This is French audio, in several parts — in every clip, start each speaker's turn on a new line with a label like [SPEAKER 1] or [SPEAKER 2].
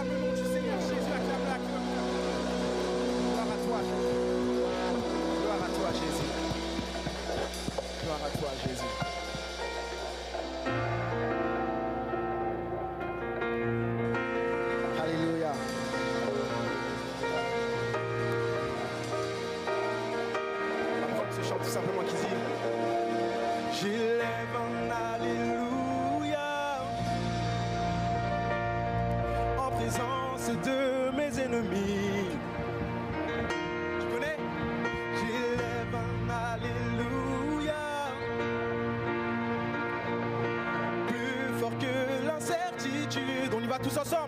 [SPEAKER 1] Acclame le tous ensemble.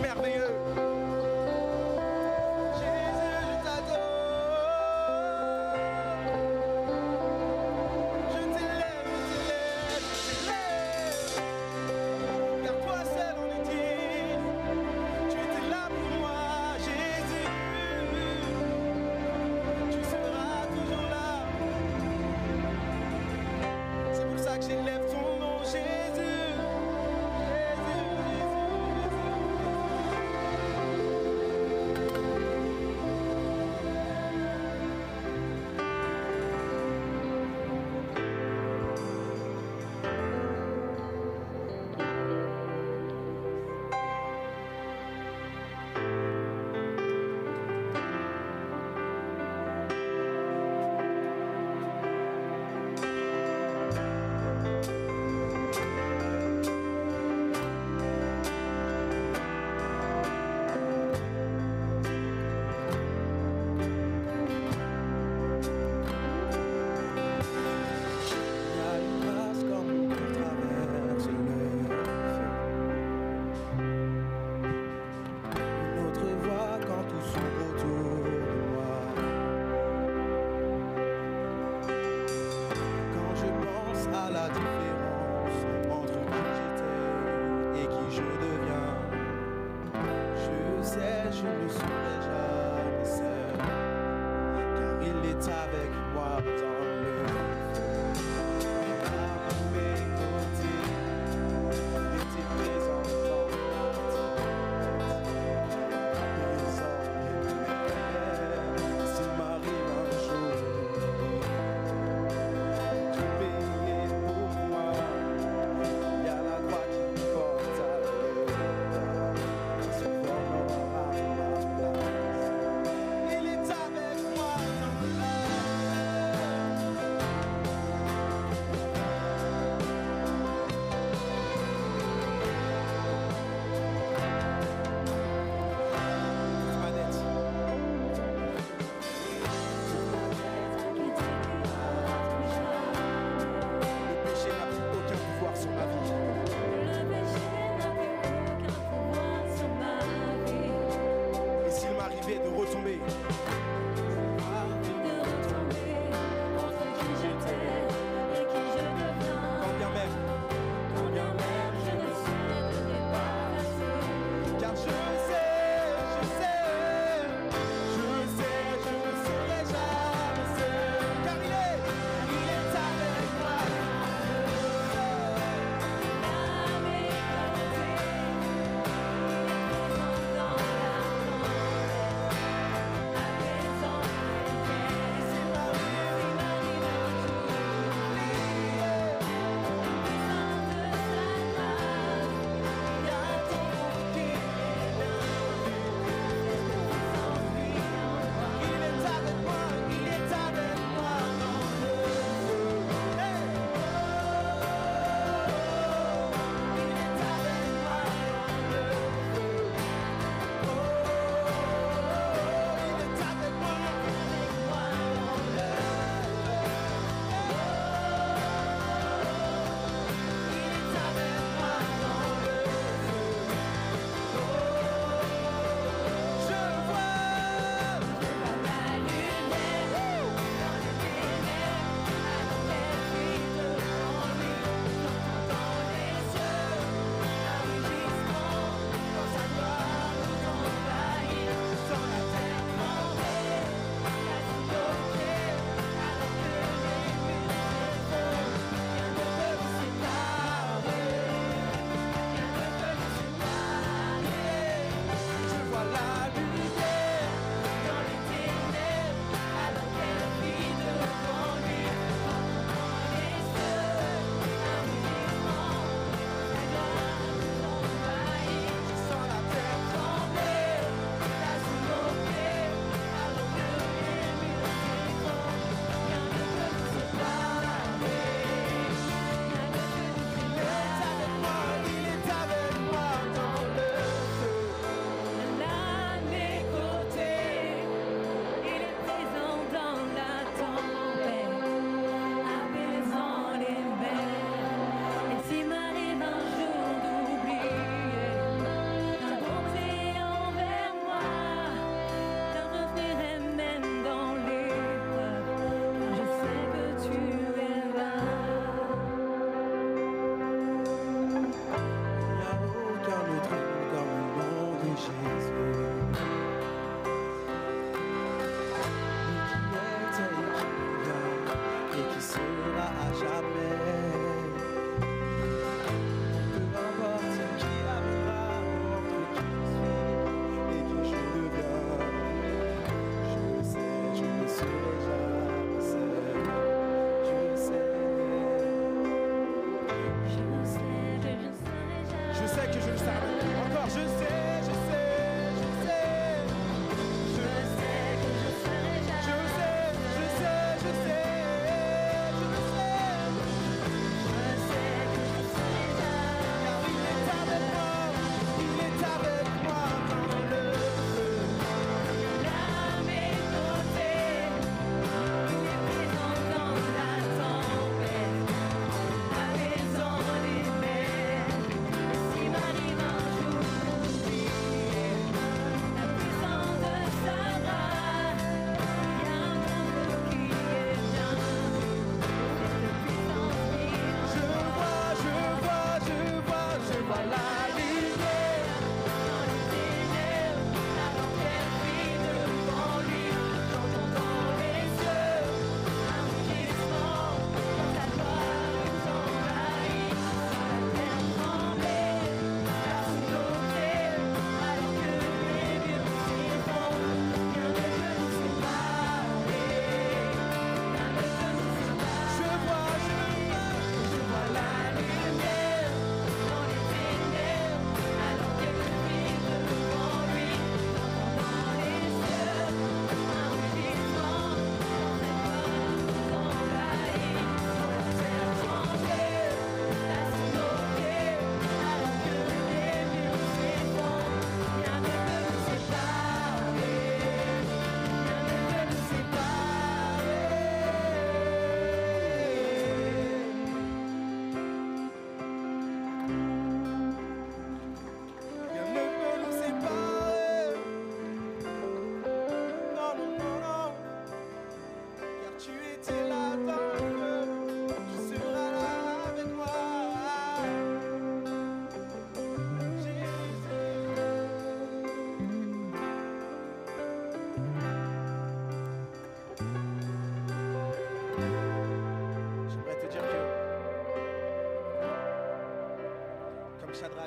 [SPEAKER 1] Merveilleux.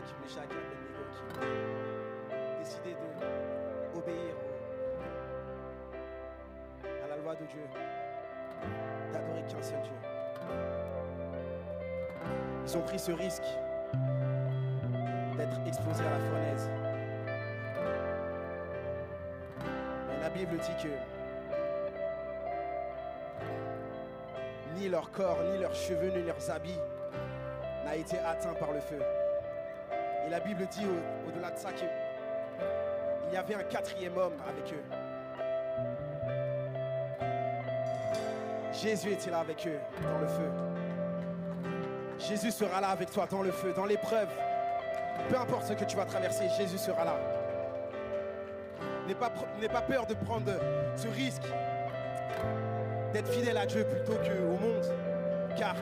[SPEAKER 1] qui, Meshach et Abednego, qui ont d'obéir à la loi de Dieu, d'adorer qu'un seul Dieu. Ils ont pris ce risque d'être exposés à la fournaise. Mais la Bible dit que ni leur corps, ni leurs cheveux, ni leurs habits n'a été atteint par le feu. Et la Bible dit au- au-delà de ça que il y avait un quatrième homme avec eux. Jésus était là avec eux dans le feu. Jésus sera là avec toi dans le feu, dans l'épreuve. Peu importe ce que tu vas traverser, Jésus sera là. N'aie pas peur de prendre ce risque d'être fidèle à Dieu plutôt qu'au monde. Car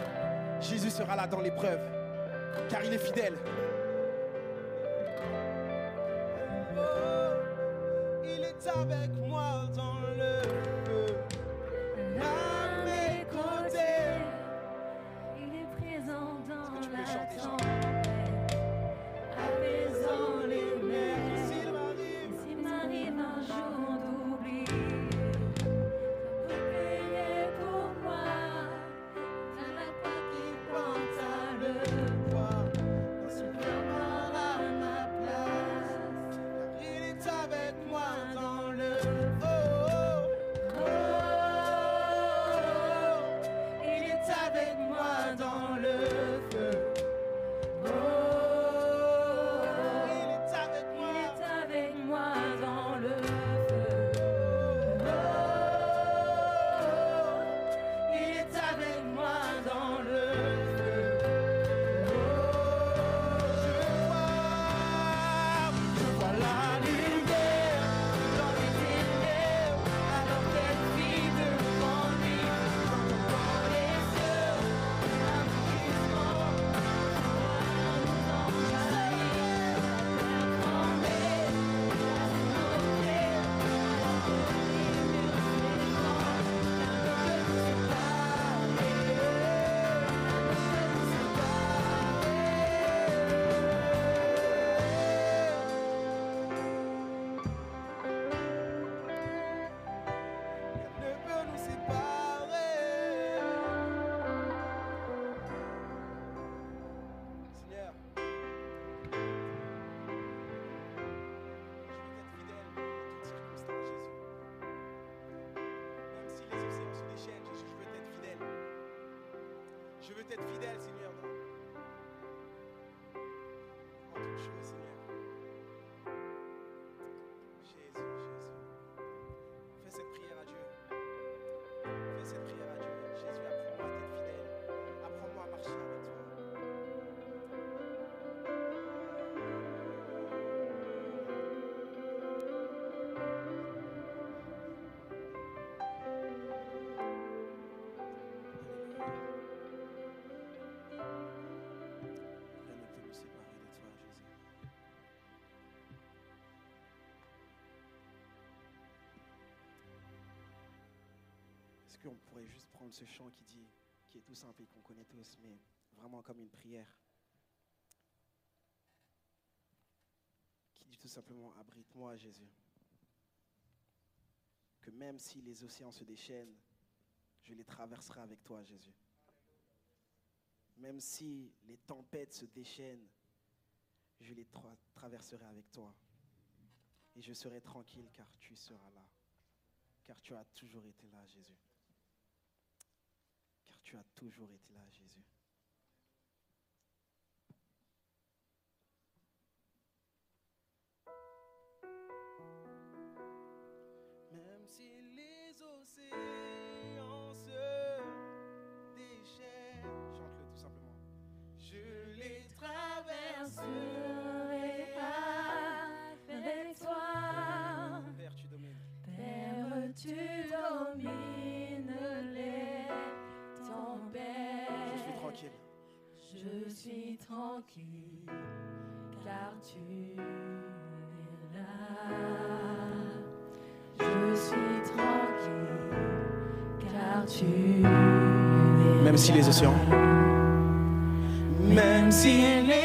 [SPEAKER 1] Jésus sera là dans l'épreuve. Car il est fidèle. Qu'on pourrait juste prendre ce chant qui dit, qui est tout simple et qu'on connaît tous, mais vraiment comme une prière, qui dit tout simplement, abrite-moi, Jésus. Que même si les océans se déchaînent, je les traverserai avec toi, Jésus. Même si les tempêtes se déchaînent, je les tra- traverserai avec toi. Et je serai tranquille car tu seras là. Car tu as toujours été là, Jésus. Tu as toujours été là, Jésus. Même si les océans suis tranquille,
[SPEAKER 2] car tu es là. Je suis tranquille, car tu es
[SPEAKER 1] Même si les
[SPEAKER 2] là.
[SPEAKER 1] océans.
[SPEAKER 2] Même si les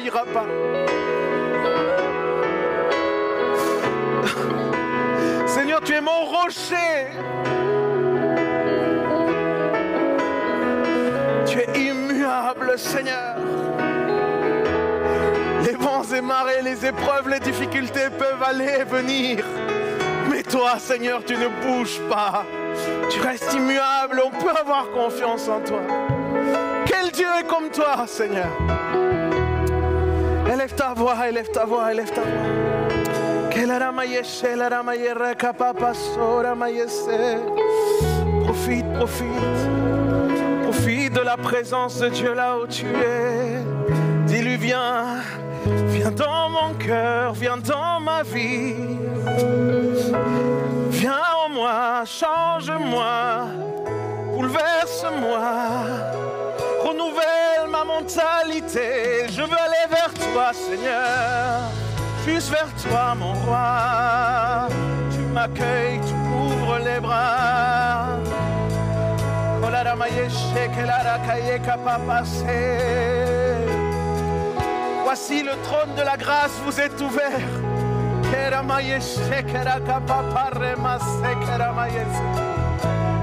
[SPEAKER 3] Seigneur, tu es mon rocher. Tu es immuable, Seigneur. Les vents et marées, les épreuves, les difficultés peuvent aller et venir. Mais toi, Seigneur, tu ne bouges pas. Tu restes immuable. On peut avoir confiance en toi. Quel Dieu est comme toi, Seigneur Élève ta voix, élève ta voix, élève ta voix. Profite, profite. Profite de la présence de Dieu là où tu es. Dis-lui, viens, viens dans mon cœur, viens dans ma vie. Viens en moi, change-moi, bouleverse-moi, renouvelle ma mentalité. Je veux toi, Seigneur, juste vers toi, mon roi. Tu m'accueilles, tu m'ouvres les bras. Voici le trône de la grâce vous est ouvert.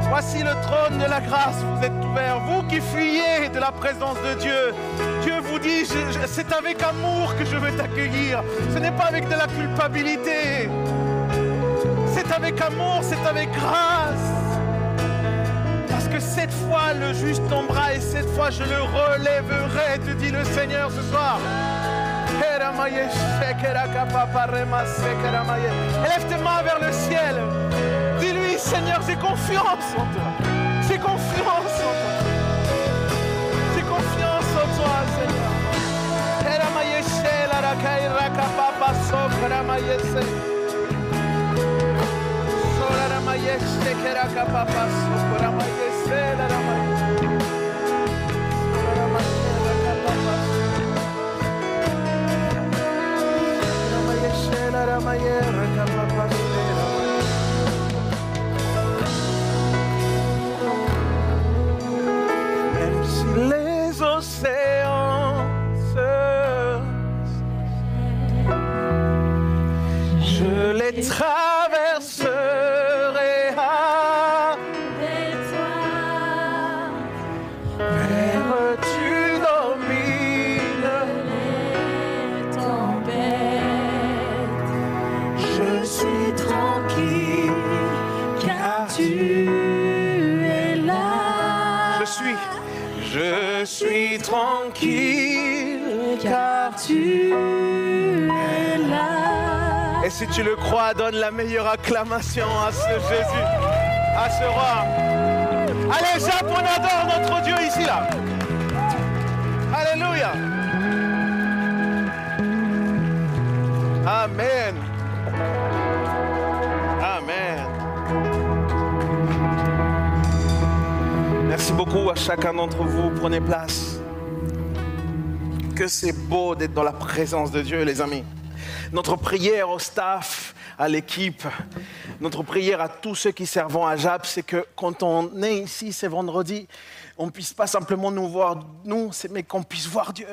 [SPEAKER 3] Voici le trône de la grâce vous est Vous qui fuyez de la présence de Dieu, Dieu vous dit, c'est avec amour que je veux t'accueillir. Ce n'est pas avec de la culpabilité. C'est avec amour, c'est avec grâce. Parce que cette fois, le juste tombera et cette fois, je le relèverai, te dit le Seigneur ce soir. Élève tes mains vers le ciel. Dis-lui, Seigneur, j'ai confiance en toi. J'ai confiance à ce Jésus, à ce roi. Allez, Jacques, on adore notre Dieu ici, là. Alléluia. Amen. Amen. Merci beaucoup à chacun d'entre vous. Prenez place. Que c'est beau d'être dans la présence de Dieu, les amis. Notre prière au staff, à l'équipe, notre prière à tous ceux qui servent à JAP, c'est que quand on est ici, c'est vendredi, on ne puisse pas simplement nous voir, nous, mais qu'on puisse voir Dieu.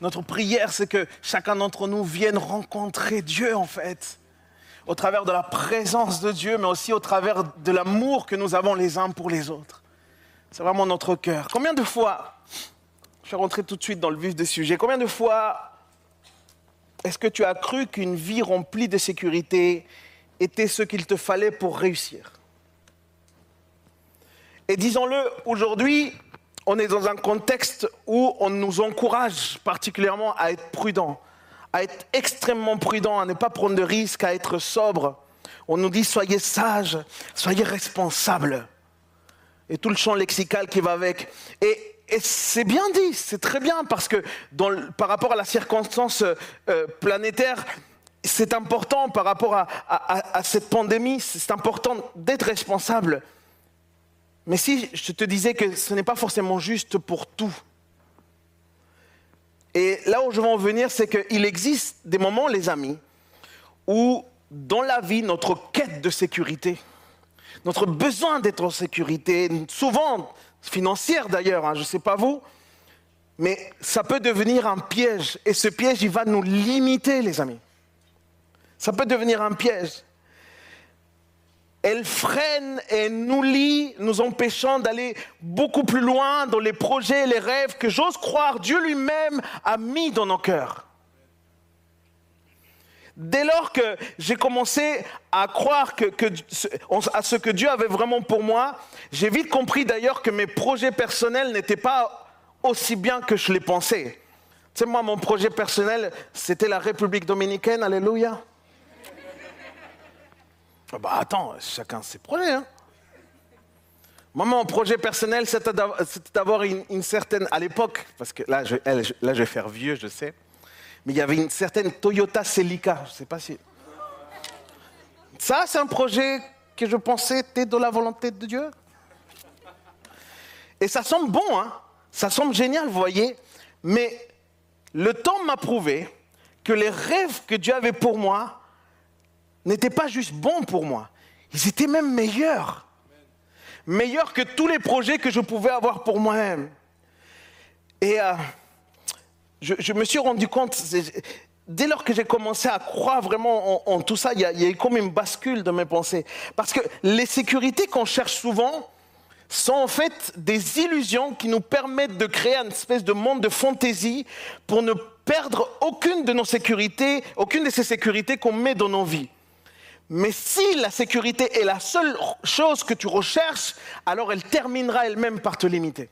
[SPEAKER 3] Notre prière, c'est que chacun d'entre nous vienne rencontrer Dieu, en fait, au travers de la présence de Dieu, mais aussi au travers de l'amour que nous avons les uns pour les autres. C'est vraiment notre cœur. Combien de fois, je vais rentrer tout de suite dans le vif du sujet, combien de fois est-ce que tu as cru qu'une vie remplie de sécurité était ce qu'il te fallait pour réussir Et disons-le, aujourd'hui, on est dans un contexte où on nous encourage particulièrement à être prudent, à être extrêmement prudent, à ne pas prendre de risques, à être sobre. On nous dit soyez sages, soyez responsables. Et tout le champ lexical qui va avec. Et, c'est bien dit, c'est très bien, parce que par rapport à la circonstance euh, planétaire, c'est important par rapport à, cette pandémie, c'est important d'être responsable. Mais si je te disais que ce n'est pas forcément juste pour tout. Et là où je veux en venir, c'est qu'il existe des moments, les amis, où dans la vie, notre quête de sécurité, notre besoin d'être en sécurité, souvent financière d'ailleurs, hein, je ne sais pas vous, mais ça peut devenir un piège. Et ce piège, il va nous limiter, les amis. Ça peut devenir un piège. Elle freine et nous lie, nous empêchant d'aller beaucoup plus loin dans les projets, les rêves que j'ose croire Dieu lui-même a mis dans nos cœurs. Dès lors que j'ai commencé à croire que, à ce que Dieu avait vraiment pour moi, j'ai vite compris d'ailleurs que mes projets personnels n'étaient pas aussi bien que je les pensais. Tu sais, moi, mon projet personnel, c'était la République dominicaine, alléluia. Ah bah attends, chacun ses projets. Hein. Moi, mon projet personnel, c'était d'av- c'était d'avoir une, certaine, à l'époque, parce que là, je vais faire vieux, je sais, mais il y avait une certaine Toyota Celica, je ne sais pas si... Ça, c'est un projet que je pensais était de la volonté de Dieu. Et ça semble bon, hein ça semble génial, vous voyez, mais le temps m'a prouvé que les rêves que Dieu avait pour moi n'étaient pas juste bons pour moi, ils étaient même meilleurs. Meilleurs que tous les projets que je pouvais avoir pour moi-même. Et euh, je, me suis rendu compte, dès lors que j'ai commencé à croire vraiment en, en tout ça, il y, a, il y a eu comme une bascule de mes pensées. Parce que les sécurités qu'on cherche souvent sont en fait des illusions qui nous permettent de créer une espèce de monde de fantaisie pour ne perdre aucune de nos sécurités, aucune de ces sécurités qu'on met dans nos vies. Mais si la sécurité est la seule chose que tu recherches, alors elle terminera elle-même par te limiter.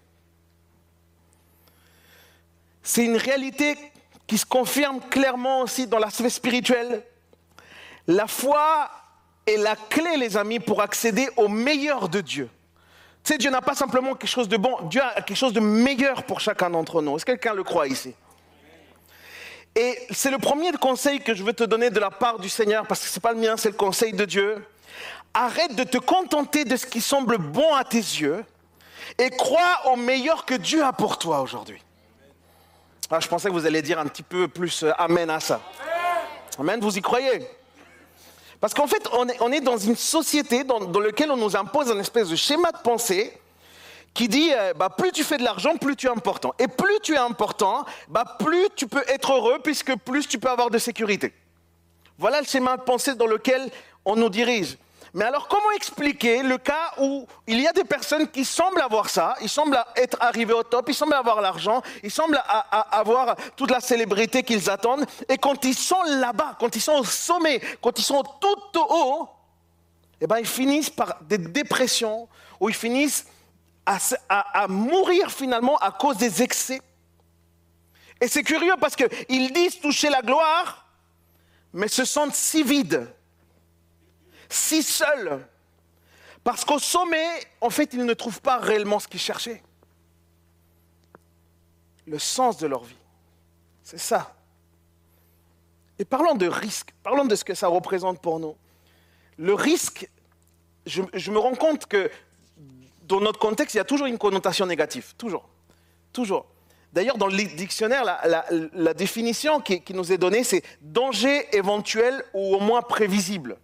[SPEAKER 3] C'est une réalité qui se confirme clairement aussi dans l'aspect spirituel. La foi est la clé, les amis, pour accéder au meilleur de Dieu. Tu sais, Dieu n'a pas simplement quelque chose de bon, Dieu a quelque chose de meilleur pour chacun d'entre nous. Est-ce que quelqu'un le croit ici? Et c'est le premier conseil que je veux te donner de la part du Seigneur, parce que ce n'est pas le mien, c'est le conseil de Dieu. Arrête de te contenter de ce qui semble bon à tes yeux et crois au meilleur que Dieu a pour toi aujourd'hui. Ah, je pensais que vous alliez dire un petit peu plus euh, Amen à ça. Amen, vous y croyez? Parce qu'en fait, on est, on est dans une société dans, dans laquelle on nous impose un espèce de schéma de pensée qui dit euh, bah, plus tu fais de l'argent, plus tu es important. Et plus tu es important, bah, plus tu peux être heureux, puisque plus tu peux avoir de sécurité. Voilà le schéma de pensée dans lequel on nous dirige. Mais alors, comment expliquer le cas où il y a des personnes qui semblent avoir ça, ils semblent être arrivés au top, ils semblent avoir l'argent, ils semblent avoir toute la célébrité qu'ils attendent, et quand ils sont là-bas, quand ils sont au sommet, quand ils sont tout au haut, eh ben, ils finissent par des dépressions, ou ils finissent à, mourir finalement à cause des excès. Et c'est curieux parce qu'ils disent toucher la gloire, mais se sentent si vides, si seuls. Parce qu'au sommet, en fait, ils ne trouvent pas réellement ce qu'ils cherchaient. Le sens de leur vie. C'est ça. Et parlons de risque, parlons de ce que ça représente pour nous. Le risque, je me rends compte que dans notre contexte, il y a toujours une connotation négative. Toujours. Toujours. D'ailleurs, dans le dictionnaire, la, définition qui, qui nous est donnée, c'est danger éventuel ou au moins prévisible.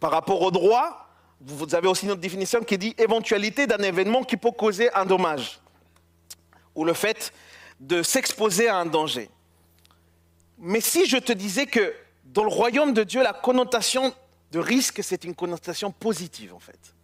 [SPEAKER 3] Par rapport au droit, vous avez aussi une autre définition qui dit éventualité d'un événement qui peut causer un dommage ou le fait de s'exposer à un danger. Mais si je te disais que dans le royaume de Dieu, la connotation de risque, c'est une connotation positive en fait.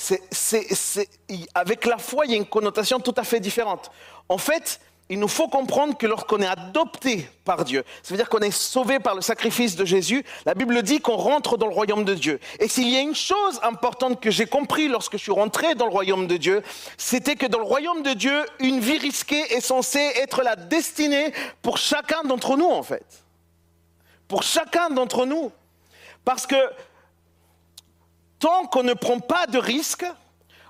[SPEAKER 3] C'est- avec la foi, il y a une connotation tout à fait différente. En fait, il nous faut comprendre que lorsqu'on est adopté par Dieu, ça veut dire qu'on est sauvé par le sacrifice de Jésus, la Bible dit qu'on rentre dans le royaume de Dieu. Et s'il y a une chose importante que j'ai compris lorsque je suis rentré dans le royaume de Dieu, c'était que dans le royaume de Dieu, une vie risquée est censée être la destinée pour chacun d'entre nous, en fait. Pour chacun d'entre nous. Parce que tant qu'on ne prend pas de risques,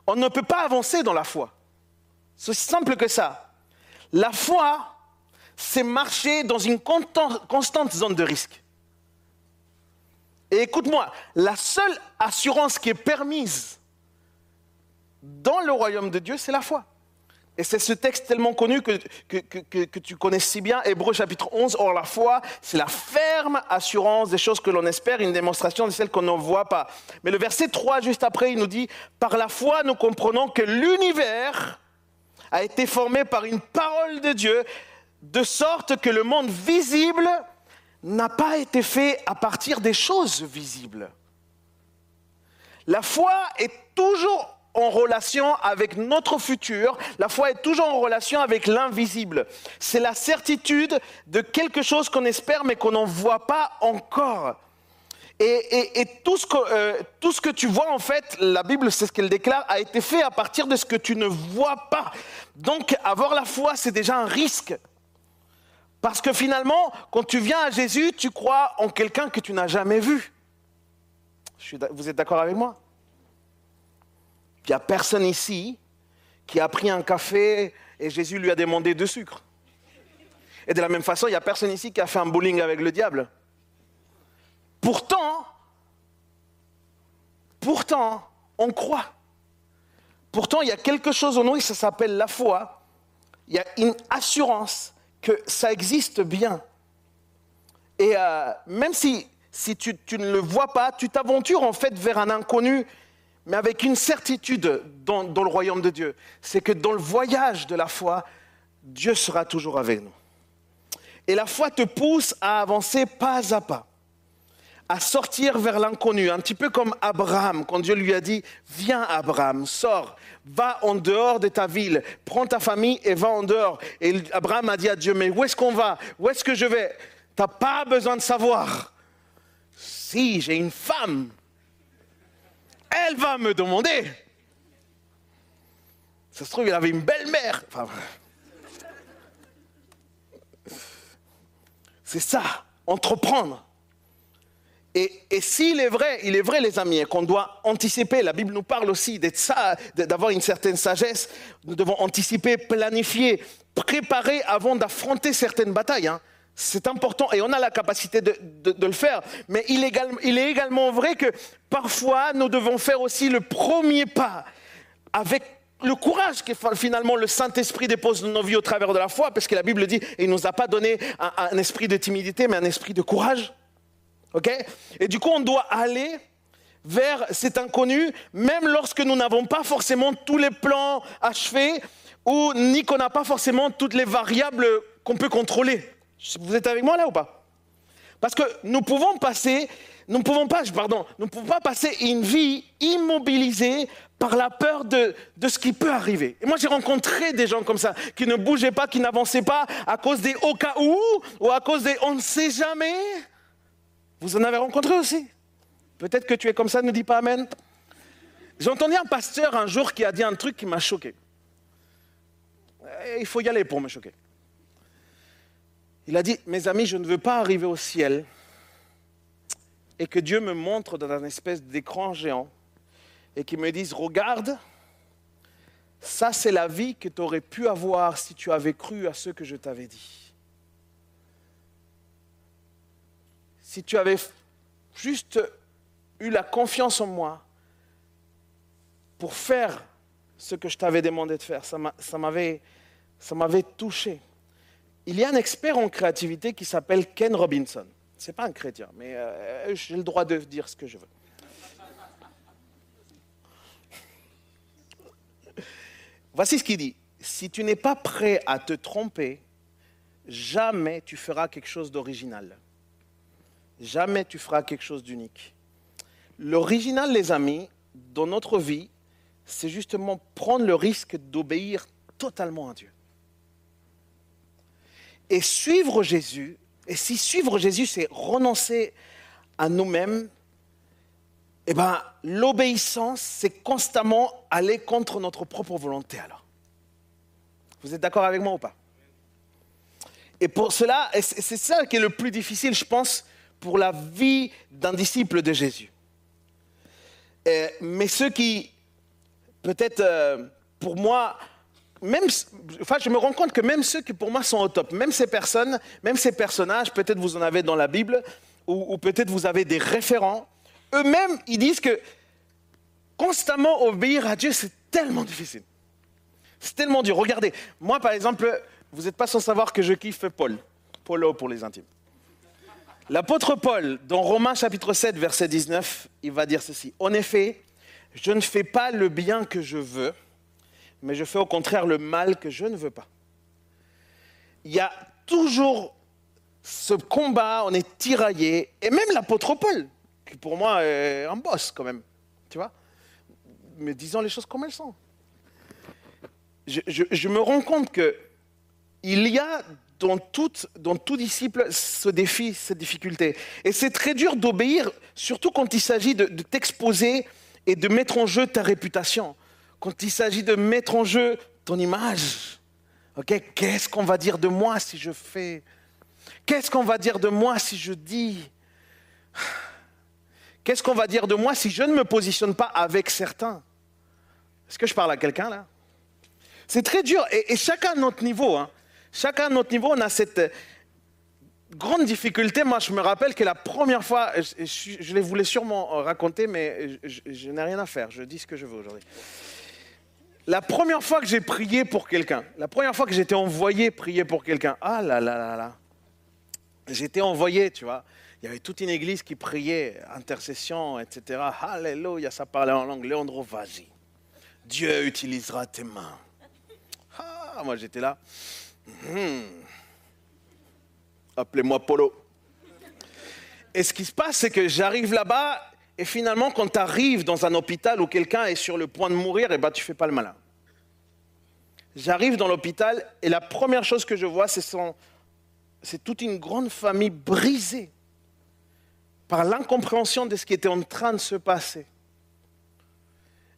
[SPEAKER 3] on ne peut pas avancer dans la foi. C'est aussi simple que ça. La foi, c'est marcher dans une constante zone de risque. Et écoute-moi, la seule assurance qui est permise dans le royaume de Dieu, c'est la foi. Et c'est ce texte tellement connu que, que, tu connais si bien, Hébreu chapitre 11. Or, la foi, c'est la ferme assurance des choses que l'on espère, une démonstration de celles qu'on ne voit pas. Mais le verset 3, juste après, il nous dit, par la foi, nous comprenons que l'univers a été formé par une parole de Dieu, de sorte que le monde visible n'a pas été fait à partir des choses visibles. La foi est toujours en relation avec notre futur, la foi est toujours en relation avec l'invisible. C'est la certitude de quelque chose qu'on espère mais qu'on n'en voit pas encore. Et, tout, ce que, euh, tout ce que tu vois, en fait, la Bible, c'est ce qu'elle déclare, a été fait à partir de ce que tu ne vois pas. Donc, avoir la foi, c'est déjà un risque. Parce que finalement, quand tu viens à Jésus, tu crois en quelqu'un que tu n'as jamais vu. Vous êtes d'accord avec moi? Il n'y a personne ici qui a pris un café et Jésus lui a demandé de sucre. Et de la même façon, il n'y a personne ici qui a fait un bowling avec le diable. Pourtant, pourtant, on croit. Pourtant, il y a quelque chose en nous ça s'appelle la foi. Il y a une assurance que ça existe bien. Et euh, même si, si tu, tu, ne le vois pas, tu t'aventures en fait vers un inconnu, mais avec une certitude dans, le royaume de Dieu. C'est que dans le voyage de la foi, Dieu sera toujours avec nous. Et la foi te pousse à avancer pas à pas à sortir vers l'inconnu, un petit peu comme Abraham, quand Dieu lui a dit, viens Abraham, sors, va en dehors de ta ville, prends ta famille et va en dehors. Et Abraham a dit à Dieu, mais où est-ce qu'on va? Où est-ce que je vais? Tu n'as pas besoin de savoir. Si j'ai une femme, elle va me demander. Ça se trouve, il avait une belle-mère. C'est ça, entreprendre. Et, et s'il est vrai, il est vrai, les amis, qu'on doit anticiper, la Bible nous parle aussi d'être ça, d'avoir une certaine sagesse, nous devons anticiper, planifier, préparer avant d'affronter certaines batailles. Hein. C'est important et on a la capacité de, de, de le faire. Mais il est, également, il est également vrai que parfois, nous devons faire aussi le premier pas avec le courage que finalement le Saint-Esprit dépose dans nos vies au travers de la foi, parce que la Bible dit, il ne nous a pas donné un, un esprit de timidité, mais un esprit de courage. Ok? Et du coup, on doit aller vers cet inconnu, même lorsque nous n'avons pas forcément tous les plans achevés ou ni qu'on n'a pas forcément toutes les variables qu'on peut contrôler. Vous êtes avec moi là ou pas? Parce que nous pouvons passer, nous ne pouvons pas, nous pouvons pas passer une vie immobilisée par la peur de, de ce qui peut arriver. Et moi, j'ai rencontré des gens comme ça, qui ne bougeaient pas, qui n'avançaient pas à cause des au cas où ou à cause des on ne sait jamais. Vous en avez rencontré aussi? Peut-être que tu es comme ça, ne dis pas Amen. J'ai entendu un pasteur un jour qui a dit un truc qui m'a choqué. Et il faut y aller pour me choquer. Il a dit, mes amis, je ne veux pas arriver au ciel et que Dieu me montre dans un espèce d'écran géant et qu'il me dise, regarde, ça c'est la vie que tu aurais pu avoir si tu avais cru à ce que je t'avais dit. si tu avais juste eu la confiance en moi pour faire ce que je t'avais demandé de faire, ça m'avait, touché. Il y a un expert en créativité qui s'appelle Ken Robinson. Ce n'est pas un chrétien, mais euh, j'ai le droit de dire ce que je veux. Voici ce qu'il dit. Si tu n'es pas prêt à te tromper, jamais tu feras quelque chose d'original jamais tu feras quelque chose d'unique. L'original, les amis, dans notre vie, c'est justement prendre le risque d'obéir totalement à Dieu. Et suivre Jésus, et si suivre Jésus, c'est renoncer à nous-mêmes, eh bien, l'obéissance, c'est constamment aller contre notre propre volonté alors. Vous êtes d'accord avec moi ou pas? Et pour cela, c'est ça qui est le plus difficile, je pense, pour la vie d'un disciple de Jésus. Mais ceux qui, peut-être euh, pour moi, même, enfin, je me rends compte que même ceux qui pour moi sont au top, même ces personnes, même ces personnages, peut-être vous en avez dans la Bible, ou, peut-être vous avez des référents, eux-mêmes, ils disent que constamment obéir à Dieu, c'est tellement difficile. C'est tellement dur. Regardez, moi par exemple, vous n'êtes pas sans savoir que je kiffe Paul. Polo pour les intimes. L'apôtre Paul, dans Romains chapitre 7, verset 19, il va dire ceci. En effet, je ne fais pas le bien que je veux, mais je fais au contraire le mal que je ne veux pas. Il y a toujours ce combat, on est tiraillé, et même l'apôtre Paul, qui pour moi est un boss quand même, tu vois, mais disons les choses comme elles sont. Je, me rends compte que il y a dans, dans tout disciple ce défi, cette difficulté. Et c'est très dur d'obéir, surtout quand il s'agit de t'exposer et de mettre en jeu ta réputation. Quand il s'agit de mettre en jeu ton image. Qu'est-ce qu'on va dire de moi si je fais? Qu'est-ce qu'on va dire de moi si je dis? Qu'est-ce qu'on va dire de moi si je ne me positionne pas avec certains? Est-ce que je parle à quelqu'un là? C'est très dur. Et, chacun à notre niveau, hein. chacun à notre niveau, on a cette grande difficulté. Moi, je me rappelle que la première fois, je, je- je les voulais sûrement raconter, mais je n'ai rien à faire. Je dis ce que je veux aujourd'hui. La première fois que j'ai prié pour quelqu'un, la première fois que j'étais envoyé prier pour quelqu'un, ah là là là là, j'étais envoyé, tu vois. Il y avait toute une église qui priait, intercession, etc. Alléluia, ça parlait en langue. Léandro, vas-y. Dieu utilisera tes mains. Ah, moi j'étais là. Hmm. Appelez-moi Polo. Et ce qui se passe, c'est que j'arrive là-bas, et finalement, quand tu arrives dans un hôpital où quelqu'un est sur le point de mourir, et ben, tu fais pas le malin. J'arrive dans l'hôpital, et la première chose que je vois, c'est toute une grande famille brisée par l'incompréhension de ce qui était en train de se passer.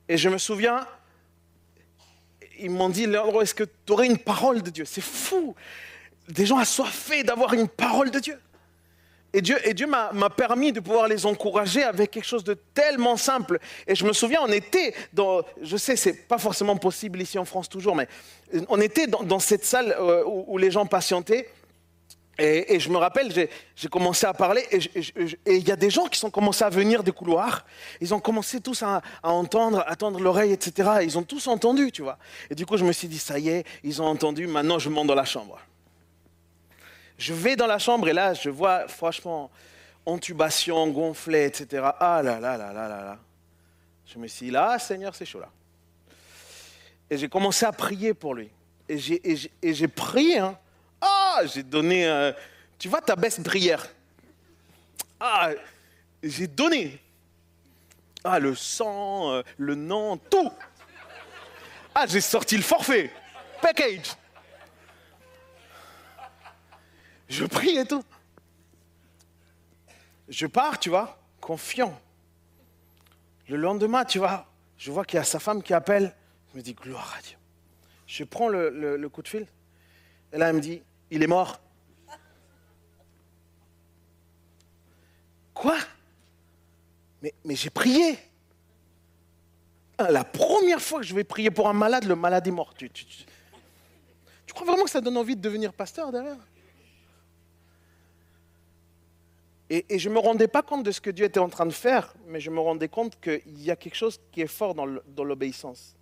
[SPEAKER 3] Et je me souviens, ils m'ont dit, Léandro, est-ce que tu aurais une parole de Dieu? C'est fou. Des gens assoiffés d'avoir une parole de Dieu. Et Dieu, m'a permis de pouvoir les encourager avec quelque chose de tellement simple. Et je me souviens, on était dans, je sais, c'est pas forcément possible ici en France toujours, mais on était dans, cette salle euh, où, les gens patientaient. Et, je me rappelle, j'ai commencé à parler et il y a des gens qui sont commencés à venir des couloirs. Ils ont commencé tous à, à entendre, à tendre l'oreille, etc. Ils ont tous entendu, tu vois. Et du coup, je me suis dit, ça y est, ils ont entendu, maintenant je monte dans la chambre. Je vais dans la chambre et là, je vois, franchement, intubation, gonflé, etc. Ah là là là là là là. Je me suis dit, là, Seigneur, c'est chaud là. Et j'ai commencé à prier pour lui. Et j'ai prié. hein. Ah, j'ai donné. euh, tu vois ta baisse prière. Ah, j'ai donné. Ah, le sang, euh, le nom, tout. Ah, j'ai sorti le forfait. Package. Je prie et tout. Je pars, tu vois, confiant. Le lendemain, tu vois, je vois qu'il y a sa femme qui appelle. Je me dis, gloire à Dieu. Je prends le, le- coup de fil. Et là, elle me dit, il est mort. Quoi? Mais, j'ai prié. La première fois que je vais prier pour un malade, le malade est mort. Tu- tu crois vraiment que ça donne envie de devenir pasteur derrière? Et, je ne me rendais pas compte de ce que Dieu était en train de faire, mais je me rendais compte qu'il y a quelque chose qui est fort dans l'obéissance.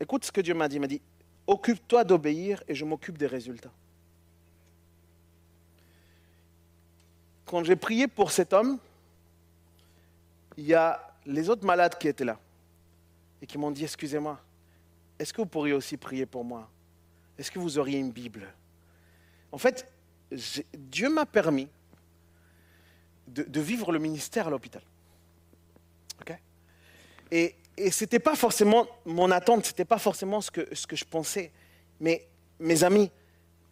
[SPEAKER 3] Écoute ce que Dieu m'a dit. Il m'a dit, occupe-toi d'obéir et je m'occupe des résultats. Quand j'ai prié pour cet homme, il y a les autres malades qui étaient là et qui m'ont dit, excusez-moi, est-ce que vous pourriez aussi prier pour moi? Est-ce que vous auriez une Bible? En fait, Dieu m'a permis de, vivre le ministère à l'hôpital. Et et ce n'était pas forcément mon attente, ce n'était pas forcément ce que, ce que je pensais. Mais mes amis,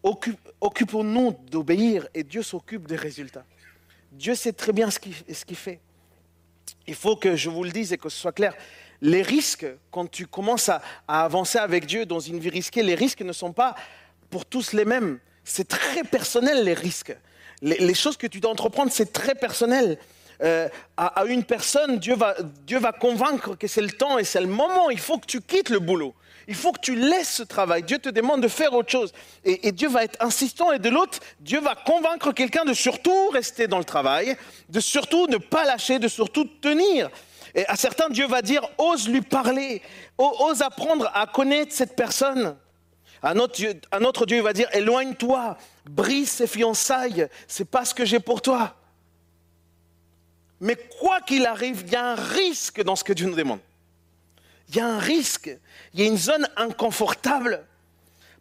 [SPEAKER 3] occupons-nous d'obéir et Dieu s'occupe des résultats. Dieu sait très bien ce qu'il qu'il fait. Il faut que je vous le dise et que ce soit clair. Les risques, quand tu commences à avancer avec Dieu dans une vie risquée, les risques ne sont pas pour tous les mêmes. C'est très personnel, les risques. Les, choses que tu dois entreprendre, c'est très personnel. Euh, à, une personne, Dieu va, Dieu va convaincre que c'est le temps et c'est le moment. Il faut que tu quittes le boulot. Il faut que tu laisses ce travail. Dieu te demande de faire autre chose. Et, Dieu va être insistant. Et de l'autre, Dieu va convaincre quelqu'un de surtout rester dans le travail, de surtout ne pas lâcher, de surtout tenir. Et à certains, Dieu va dire, ose lui parler, ose apprendre à connaître cette personne. Un autre Dieu, va dire, éloigne-toi, brise ses fiançailles, c'est pas ce que j'ai pour toi. Mais quoi qu'il arrive, il y a un risque dans ce que Dieu nous demande. Il y a un risque, il y a une zone inconfortable.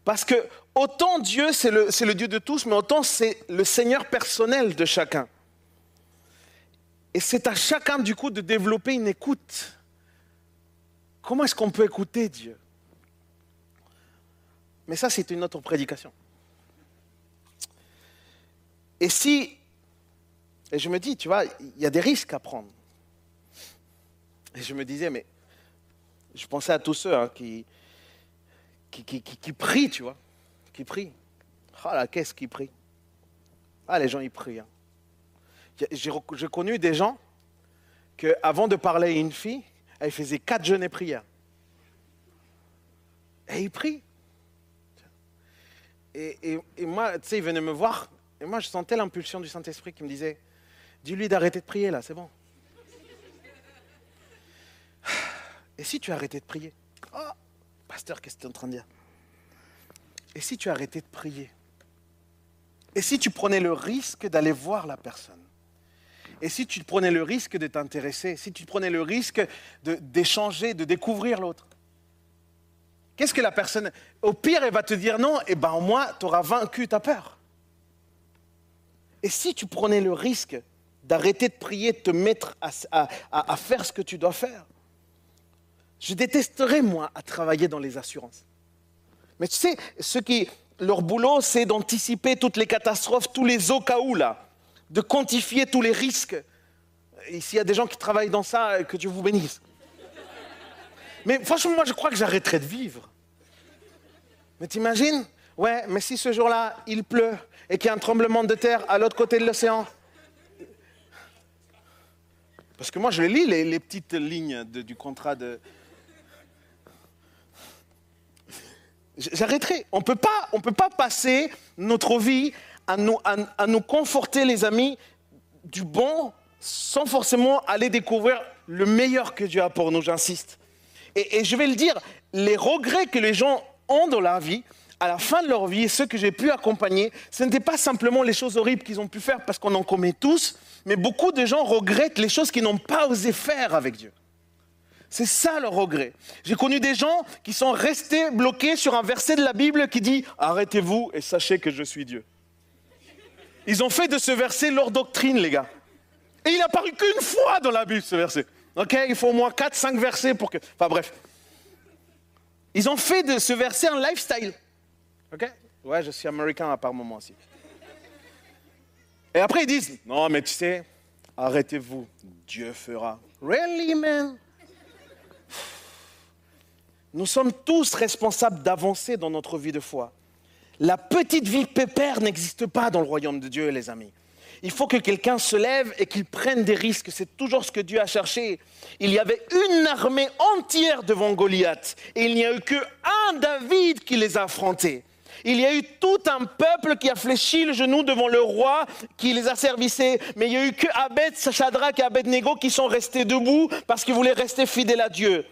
[SPEAKER 3] Parce que autant Dieu, c'est le Dieu de tous, mais autant c'est le Seigneur personnel de chacun. Et c'est à chacun, du coup, de développer une écoute. Comment est-ce qu'on peut écouter Dieu? Mais ça, c'est une autre prédication. Et si, et je me dis, tu vois, il y a des risques à prendre. Et je me disais, mais je pensais à tous ceux hein, qui, qui, qui, qui- prient, tu vois, qui prient. Ah là, qu'est-ce qu'ils prient Ah, les gens, ils prient. hein. J'ai connu des gens que, avant de parler à une fille, elle faisait quatre jeûnes et prières. Et ils prient. Et, moi, tu sais, ils venaient me voir, et moi, je sentais l'impulsion du Saint-Esprit qui me disait Dis-lui d'arrêter de prier, là, c'est bon. Et si tu arrêtais de prier? Oh, pasteur, qu'est-ce que tu es en train de dire? Et si tu arrêtais de prier? Et si tu prenais le risque d'aller voir la personne? Et si tu prenais le risque de t'intéresser? Si tu prenais le risque d'échanger, de, découvrir l'autre? Qu'est-ce que la personne... Au pire, elle va te dire non, et ben au moins, tu auras vaincu ta peur. Et si tu prenais le risque d'arrêter de prier, de te mettre à, faire ce que tu dois faire, je détesterais, moi, à travailler dans les assurances. Mais tu sais, ceux qui, leur boulot, c'est d'anticiper toutes les catastrophes, tous les au cas où, là, de quantifier tous les risques. S'il y a des gens qui travaillent dans ça, que Dieu vous bénisse. Mais franchement, moi, je crois que j'arrêterai de vivre. Mais t'imagines? Ouais, mais si ce jour-là, il pleut et qu'il y a un tremblement de terre à l'autre côté de l'océan. Parce que moi, je lis les, petites lignes du contrat de. J'arrêterai. On peut peut pas passer notre vie à nous conforter, les amis, du bon, sans forcément aller découvrir le meilleur que Dieu a pour nous. J'insiste. Et, je vais le dire, les regrets que les gens ont dans leur vie, à la fin de leur vie, ceux que j'ai pu accompagner, ce n'était pas simplement les choses horribles qu'ils ont pu faire, parce qu'on en commet tous, mais beaucoup de gens regrettent les choses qu'ils n'ont pas osé faire avec Dieu. C'est ça leur regret. J'ai connu des gens qui sont restés bloqués sur un verset de la Bible qui dit Arrêtez-vous et sachez que je suis Dieu. Ils ont fait de ce verset leur doctrine, les gars. Et il n'a paru qu'une fois dans la Bible, ce verset. Ok Il faut au moins 4-5 versets pour que. Enfin bref. Ils ont fait de ce verset un lifestyle. Ok? Ouais, je suis américain à part moment aussi. Et après, ils disent Non, mais tu sais, arrêtez-vous, Dieu fera. Really, man? Nous sommes tous responsables d'avancer dans notre vie de foi. La petite vie pépère n'existe pas dans le royaume de Dieu, les amis. Il faut que quelqu'un se lève et qu'il prenne des risques. C'est toujours ce que Dieu a cherché. Il y avait une armée entière devant Goliath et il n'y a eu que un David qui les a affrontés. Il y a eu tout un peuple qui a fléchi le genou devant le roi qui les a servissés. Mais il y a eu que Abed, Shadrach et Abednego qui sont restés debout parce qu'ils voulaient rester fidèles à Dieu.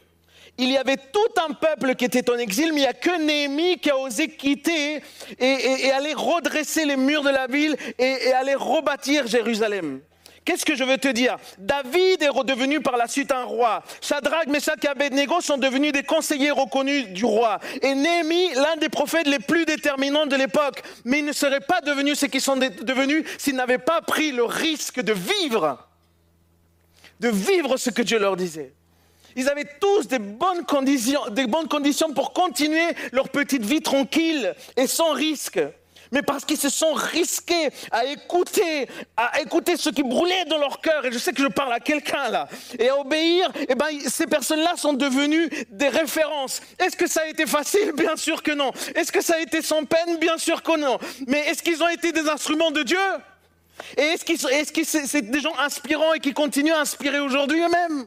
[SPEAKER 3] Il y avait tout un peuple qui était en exil, mais il n'y a que Néhémie qui a osé quitter et, aller redresser les murs de la ville et, aller rebâtir Jérusalem. Qu'est-ce que je veux te dire? David est redevenu par la suite un roi. Shadrach, Meshach et Abednego sont devenus des conseillers reconnus du roi. Et Néhémie, l'un des prophètes les plus déterminants de l'époque. Mais ils ne seraient pas devenus ce qu'ils sont de- devenus s'ils n'avaient pas pris le risque de vivre. De vivre ce que Dieu leur disait. Ils avaient tous des bonnes conditions, des bonnes conditions pour continuer leur petite vie tranquille et sans risque. Mais parce qu'ils se sont risqués à écouter, à écouter ce qui brûlait dans leur cœur, et je sais que je parle à quelqu'un là, et à obéir, et ben, ces personnes-là sont devenues des références. Est-ce que ça a été facile? Bien sûr que non. Est-ce que ça a été sans peine? Bien sûr que non. Mais est-ce qu'ils ont été des instruments de Dieu? Et est-ce que c'est c'est des gens inspirants et qui continuent à inspirer aujourd'hui eux-mêmes?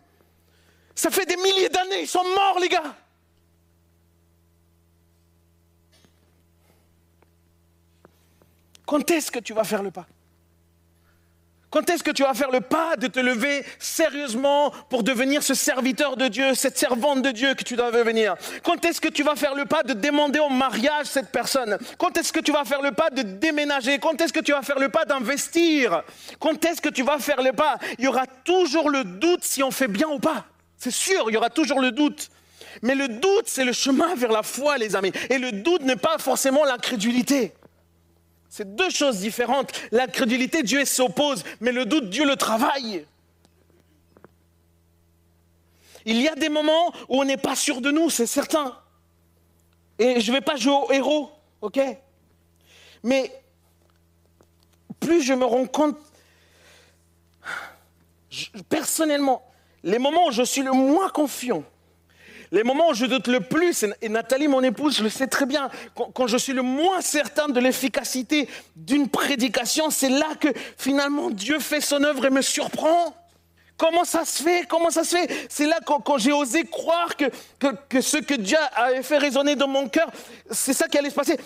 [SPEAKER 3] Ça fait des milliers d'années, ils sont morts, les gars. Quand est-ce que tu vas faire le pas? Quand est-ce que tu vas faire le pas de te lever sérieusement pour devenir ce serviteur de Dieu, cette servante de Dieu que tu dois devenir? Quand est-ce que tu vas faire le pas de demander au mariage cette personne? Quand est-ce que tu vas faire le pas de déménager? Quand est-ce que tu vas faire le pas d'investir? Quand est-ce que tu vas faire le pas? Il y aura toujours le doute si on fait bien ou pas. C'est sûr, il y aura toujours le doute. Mais le doute, c'est le chemin vers la foi, les amis. Et le doute n'est pas forcément l'incrédulité. C'est deux choses différentes. L'incrédulité, Dieu s'oppose, mais le doute, Dieu le travaille. Il y a des moments où on n'est pas sûr de nous, c'est certain. Et je ne vais pas jouer au héros, ok? Mais plus je me rends compte, personnellement, les moments où je suis le moins confiant, les moments où je doute le plus, et- Nathalie, mon épouse, je le sais très bien, quand, je suis le moins certain de l'efficacité d'une prédication, c'est là que finalement Dieu fait son œuvre et me surprend. Comment ça se fait? Comment ça se fait? C'est là quand, j'ai osé croire que, que, que ce que Dieu avait fait résonner dans mon cœur, c'est ça qui allait se passer.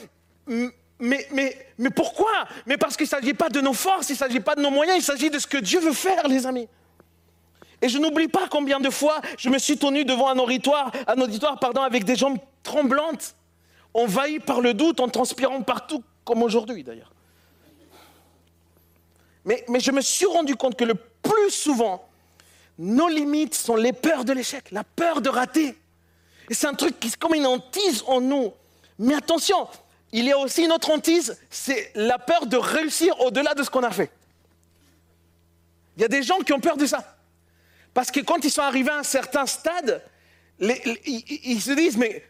[SPEAKER 3] Mais, mais, mais pourquoi? Mais parce qu'il ne s'agit pas de nos forces, il ne s'agit pas de nos moyens, il s'agit de ce que Dieu veut faire, les amis. Et je n'oublie pas combien de fois je me suis tenu devant un auditoire, un pardon, avec des jambes tremblantes, envahies par le doute, en transpirant partout, comme aujourd'hui d'ailleurs. Mais, je me suis rendu compte que le plus souvent, nos limites sont les peurs de l'échec, la peur de rater. Et c'est un truc qui comme une hantise en nous. Mais attention, il y a aussi une autre hantise, c'est la peur de réussir au-delà de ce qu'on a fait. Il y a des gens qui ont peur de ça. Parce que quand ils sont arrivés à un certain stade, ils, se disent, mais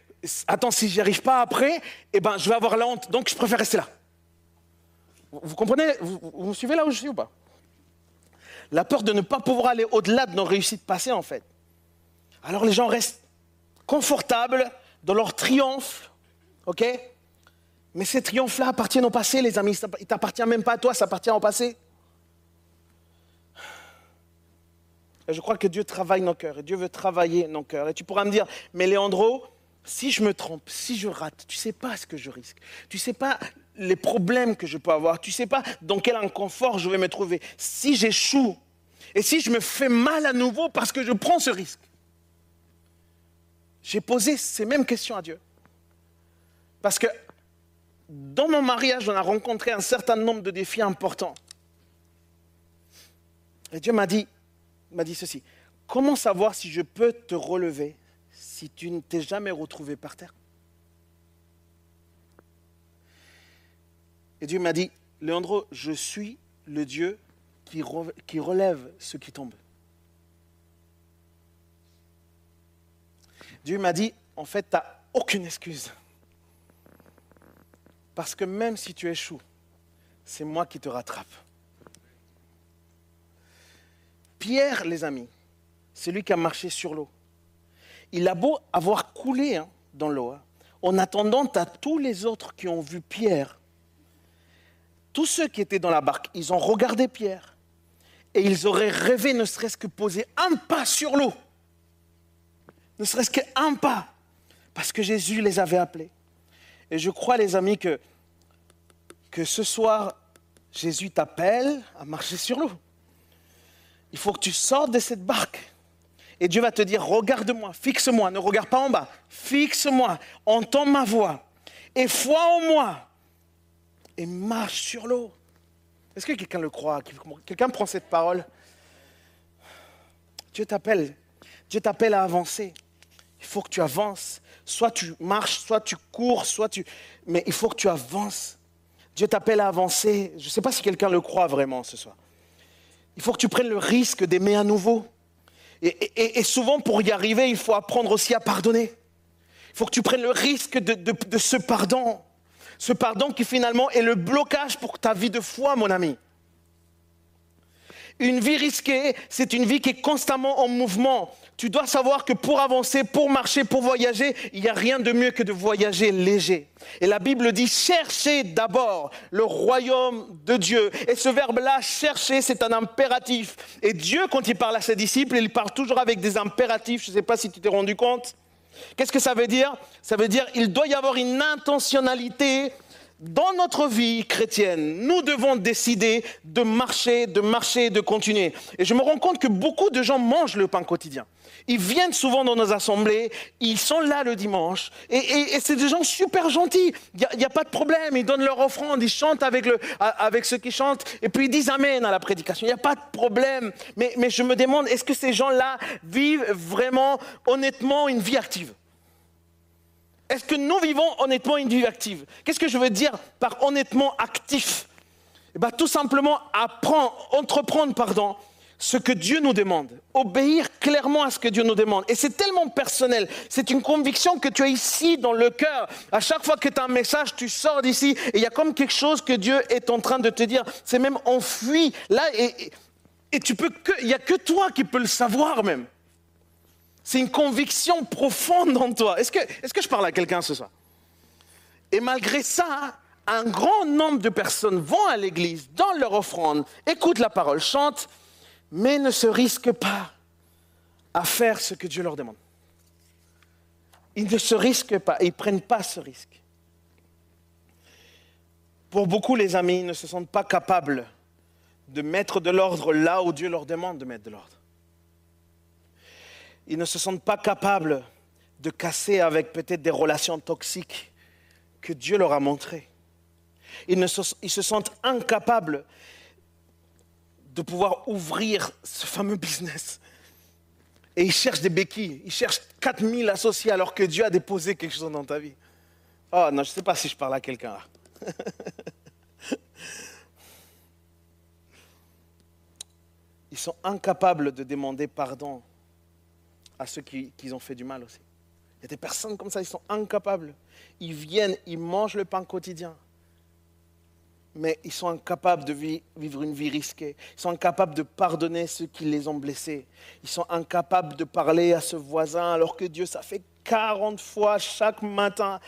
[SPEAKER 3] attends, si j'y arrive pas après, eh ben, je vais avoir la honte, donc je préfère rester là. Vous, comprenez? Vous, me suivez là où je suis ou pas? La peur de ne pas pouvoir aller au-delà de nos réussites passées, en fait. Alors les gens restent confortables dans leur triomphe, ok? Mais ces triomphes-là appartiennent au passé, les amis. Ils t'appartiennent même pas à toi, ça appartient au passé. Et je crois que Dieu travaille nos cœurs et Dieu veut travailler nos cœurs. Et tu pourras me dire, mais Léandro, si je me trompe, si je rate, tu sais pas ce que je risque. Tu sais pas les problèmes que je peux avoir. Tu sais pas dans quel inconfort je vais me trouver. Si j'échoue et si je me fais mal à nouveau parce que je prends ce risque. J'ai posé ces mêmes questions à Dieu. Parce que dans mon mariage, on a rencontré un certain nombre de défis importants. Et Dieu m'a dit, m'a dit ceci. Comment savoir si je peux te relever si tu ne t'es jamais retrouvé par terre? Et Dieu m'a dit, Léandro, je suis le Dieu qui, qui relève ceux qui tombent. Dieu m'a dit, en fait, tu n'as aucune excuse. Parce que même si tu échoues, c'est moi qui te rattrape. Pierre, les amis, c'est lui qui a marché sur l'eau. Il a beau avoir coulé hein, dans l'eau, hein, en attendant à tous les autres qui ont vu Pierre, tous ceux qui étaient dans la barque, ils ont regardé Pierre et ils auraient rêvé ne serait-ce que poser un pas sur l'eau, ne serait-ce qu'un pas, parce que Jésus les avait appelés. Et je crois, les amis, que, que ce soir, Jésus t'appelle à marcher sur l'eau. Il faut que tu sortes de cette barque. Et Dieu va te dire, regarde-moi, fixe-moi, ne regarde pas en bas, fixe-moi, entends ma voix, et foi en moi, et marche sur l'eau. Est-ce que quelqu'un le croit Quelqu'un prend cette parole? Dieu t'appelle, Dieu t'appelle à avancer. Il faut que tu avances. Soit tu marches, soit tu cours, soit tu... Mais il faut que tu avances. Dieu t'appelle à avancer. Je ne sais pas si quelqu'un le croit vraiment ce soir. Il faut que tu prennes le risque d'aimer à nouveau. Et, souvent, pour y arriver, il faut apprendre aussi à pardonner. Il faut que tu prennes le risque de ce pardon. Ce pardon qui finalement est le blocage pour ta vie de foi, mon ami. Une vie risquée, c'est une vie qui est constamment en mouvement. Tu dois savoir que pour avancer, pour marcher, pour voyager, il n'y a rien de mieux que de voyager léger. Et la Bible dit cherchez d'abord le royaume de Dieu. Et ce verbe-là, chercher, c'est un impératif. Et Dieu, quand il parle à ses disciples, il parle toujours avec des impératifs. Je ne sais pas si tu t'es rendu compte. Qu'est-ce que ça veut dire? Ça veut dire il doit y avoir une intentionnalité dans notre vie chrétienne, nous devons décider de marcher, de marcher, de continuer. Et je me rends compte que beaucoup de gens mangent le pain quotidien. Ils viennent souvent dans nos assemblées, ils sont là le dimanche, et, c'est des gens super gentils. Il n'y a, pas de problème, ils donnent leur offrande, ils chantent avec ceux qui chantent, et puis ils disent Amen à la prédication. Il n'y a pas de problème. Mais, mais je me demande, est-ce que ces gens-là vivent vraiment, honnêtement, une vie active? Est-ce que nous vivons honnêtement une vie active? Qu'est-ce que je veux dire par honnêtement actif? Eh ben, Tout simplement apprendre, entreprendre pardon, ce que Dieu nous demande. Obéir clairement à ce que Dieu nous demande. Et c'est tellement personnel. C'est une conviction que tu as ici dans le cœur. À chaque fois que tu as un message, tu sors d'ici et il y a comme quelque chose que Dieu est en train de te dire. C'est même enfui. Là, et, et- tu peux que, il n'y a que toi qui peux le savoir même. C'est une conviction profonde en toi. Est-ce que, je parle à quelqu'un ce soir? Et malgré ça, un grand nombre de personnes vont à l'église, dans leur offrande, écoutent la parole, chantent, mais ne se risquent pas à faire ce que Dieu leur demande. Ils ne se risquent pas, ils ne prennent pas ce risque. Pour beaucoup, les amis, ils ne se sentent pas capables de mettre de l'ordre là où Dieu leur demande de mettre de l'ordre ils ne se sentent pas capables de casser avec peut-être des relations toxiques que Dieu leur a montrées. Ils, ne se, se sentent incapables de pouvoir ouvrir ce fameux business. Et ils cherchent des béquilles, ils cherchent 4000 associés alors que Dieu a déposé quelque chose dans ta vie. Oh non, je ne sais pas si je parle à quelqu'un. Ils sont incapables de demander pardon à ceux qui, ont fait du mal aussi. Il y a des personnes comme ça, ils sont incapables. Ils viennent, ils mangent le pain quotidien. Mais ils sont incapables de vi- vivre une vie risquée. Ils sont incapables de pardonner ceux qui les ont blessés. Ils sont incapables de parler à ce voisin alors que Dieu, ça fait 40 fois chaque matin.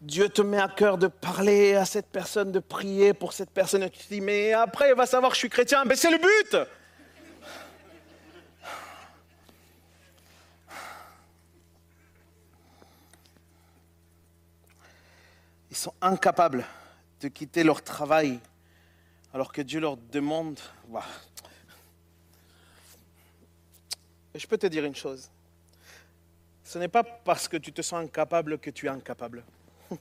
[SPEAKER 3] Dieu te met à cœur de parler à cette personne, de prier pour cette personne. Et tu te dis, mais après, il va savoir que je suis chrétien. Mais c'est le but Ils sont incapables de quitter leur travail alors que Dieu leur demande. Je peux te dire une chose. Ce n'est pas parce que tu te sens incapable que tu es incapable.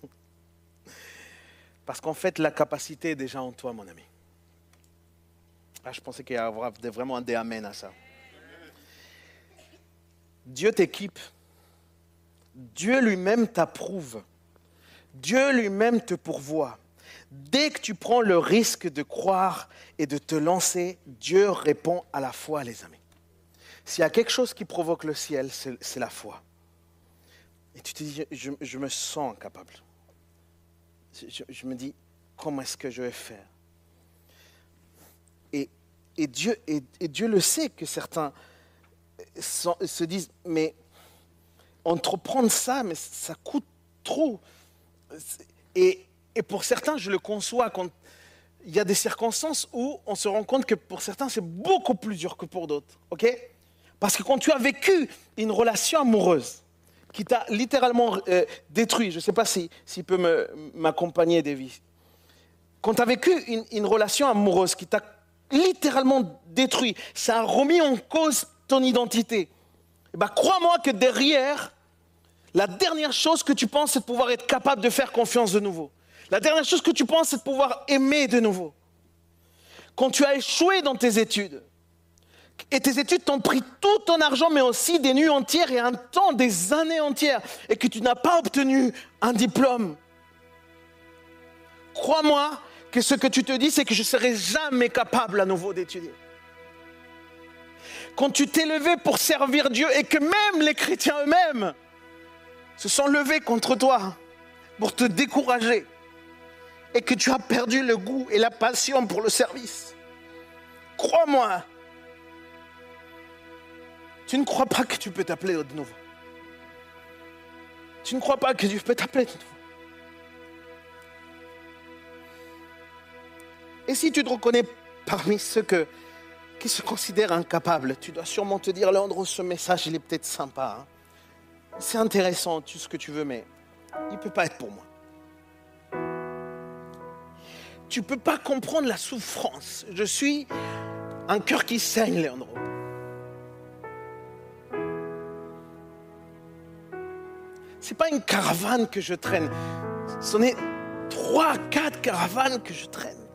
[SPEAKER 3] parce qu'en fait, la capacité est déjà en toi, mon ami. Ah, je pensais qu'il y avait vraiment un des amen à ça. Dieu t'équipe. Dieu lui-même t'approuve. Dieu lui-même te pourvoit. Dès que tu prends le risque de croire et de te lancer, Dieu répond à la foi, les amis. S'il y a quelque chose qui provoque le ciel, c'est la foi. Et tu te dis, je, me sens incapable. Je, me dis, comment est-ce que je vais faire? Dieu, et, Dieu le sait que certains se disent, mais entreprendre ça, mais ça coûte trop. Et, pour certains, je le conçois il y a des circonstances où on se rend compte que pour certains, c'est beaucoup plus dur que pour d'autres. OK? Parce que quand tu as vécu une relation amoureuse qui t'a littéralement euh, détruit, je ne sais pas s'il si, peut m'accompagner, Davy. Quand tu as vécu une, une relation amoureuse qui t'a littéralement détruit, ça a remis en cause ton identité. Eh ben, crois-moi que derrière, la dernière chose que tu penses, c'est de pouvoir être capable de faire confiance de nouveau. La dernière chose que tu penses, c'est de pouvoir aimer de nouveau. Quand tu as échoué dans tes études, et tes études t'ont pris tout ton argent, mais aussi des nuits entières et un temps, des années entières, et que tu n'as pas obtenu un diplôme, crois-moi que ce que tu te dis, c'est que je ne serai jamais capable à nouveau d'étudier. Quand tu t'es levé pour servir Dieu et que même les chrétiens eux-mêmes se sont levés contre toi pour te décourager et que tu as perdu le goût et la passion pour le service, crois-moi, tu ne crois pas que tu peux t'appeler de nouveau. Tu ne crois pas que Dieu peut t'appeler de nouveau. Et si tu te reconnais parmi ceux qui se considèrent incapables, tu dois sûrement te dire, Léandre, ce message, il est peut-être sympa. hein. C'est intéressant, tout ce que tu veux, mais il ne peut pas être pour moi. tu peux pas comprendre la souffrance. Je suis un cœur qui saigne, Leandro. C'est pas une caravane que je traîne. Ce n'est trois, quatre caravanes que je traîne.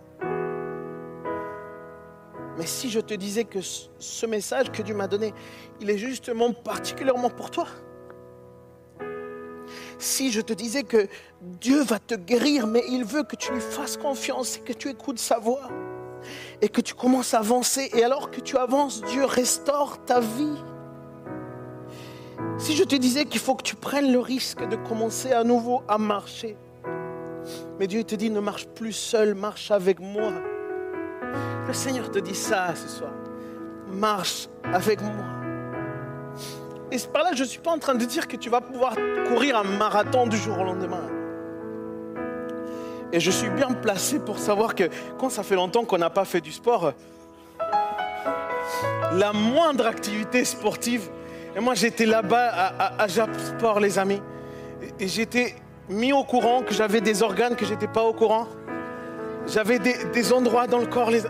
[SPEAKER 3] Mais si je te disais que ce message que Dieu m'a donné, il est justement particulièrement pour toi. Si je te disais que Dieu va te guérir, mais il veut que tu lui fasses confiance et que tu écoutes sa voix et que tu commences à avancer. Et alors que tu avances, Dieu restaure ta vie. Si je te disais qu'il faut que tu prennes le risque de commencer à nouveau à marcher, mais Dieu te dit ne marche plus seul, marche avec moi. Le Seigneur te dit ça ce soir. Marche avec moi. Et par là, je ne suis pas en train de dire que tu vas pouvoir courir un marathon du jour au lendemain. Et je suis bien placé pour savoir que quand ça fait longtemps qu'on n'a pas fait du sport, la moindre activité sportive, et moi j'étais là-bas à, à, Jap Sport, les amis, et, et j'étais mis au courant que j'avais des organes que j'étais pas au courant. J'avais des, des endroits dans le corps. Les...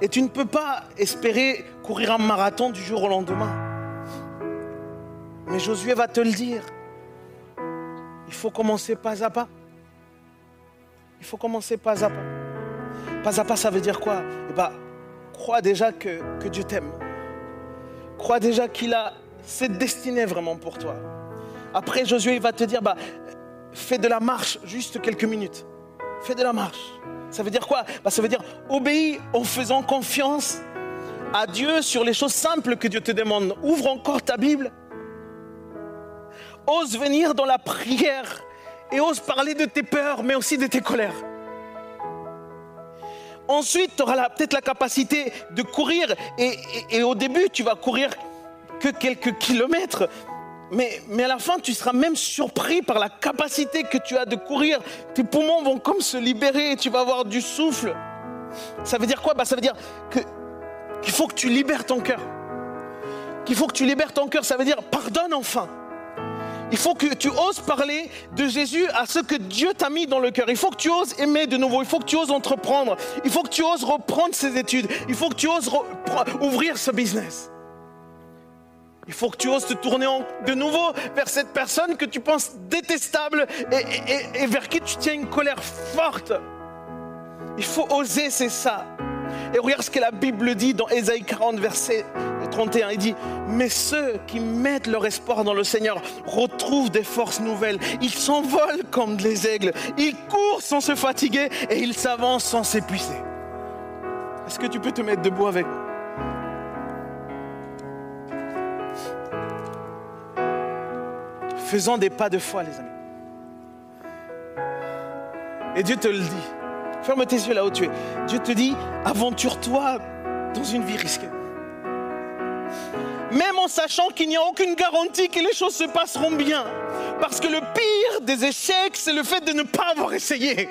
[SPEAKER 3] Et tu ne peux pas espérer courir un marathon du jour au lendemain. Mais Josué va te le dire. Il faut commencer pas à pas. Il faut commencer pas à pas. Pas à pas, ça veut dire quoi? Eh ben, crois déjà que, que Dieu t'aime. Crois déjà qu'il a cette destinée vraiment pour toi. Après, Josué il va te dire, bah, fais de la marche juste quelques minutes. Fais de la marche. Ça veut dire quoi? Bah, Ça veut dire obéis en faisant confiance à Dieu sur les choses simples que Dieu te demande. Ouvre encore ta Bible. Ose venir dans la prière et ose parler de tes peurs, mais aussi de tes colères. Ensuite, tu auras peut-être la capacité de courir et, au début, tu vas courir que quelques kilomètres. Mais, mais à la fin, tu seras même surpris par la capacité que tu as de courir. Tes poumons vont comme se libérer et tu vas avoir du souffle. Ça veut dire quoi? Bah, Ça veut dire qu'il faut que tu libères ton cœur. Qu'il faut que tu libères ton cœur. Ça veut dire pardonne enfin. Il faut que tu oses parler de Jésus à ce que Dieu t'a mis dans le cœur. Il faut que tu oses aimer de nouveau. Il faut que tu oses entreprendre. Il faut que tu oses reprendre ses études. Il faut que tu oses ouvrir ce business. Il faut que tu oses te tourner de nouveau vers cette personne que tu penses détestable et vers qui tu tiens une colère forte. Il faut oser, c'est ça. Et regarde ce que la Bible dit dans Ésaïe 40, verset 31. Il dit, mais ceux qui mettent leur espoir dans le Seigneur retrouvent des forces nouvelles. Ils s'envolent comme des aigles. Ils courent sans se fatiguer et ils s'avancent sans s'épuiser. Est-ce que tu peux te mettre debout avec moi? Faisons des pas de foi, les amis. Et Dieu te le dit. Ferme tes yeux là où tu es. Dieu te dit, aventure-toi dans une vie risquée. Même en sachant qu'il n'y a aucune garantie que les choses se passeront bien. Parce que le pire des échecs, c'est le fait de ne pas avoir essayé.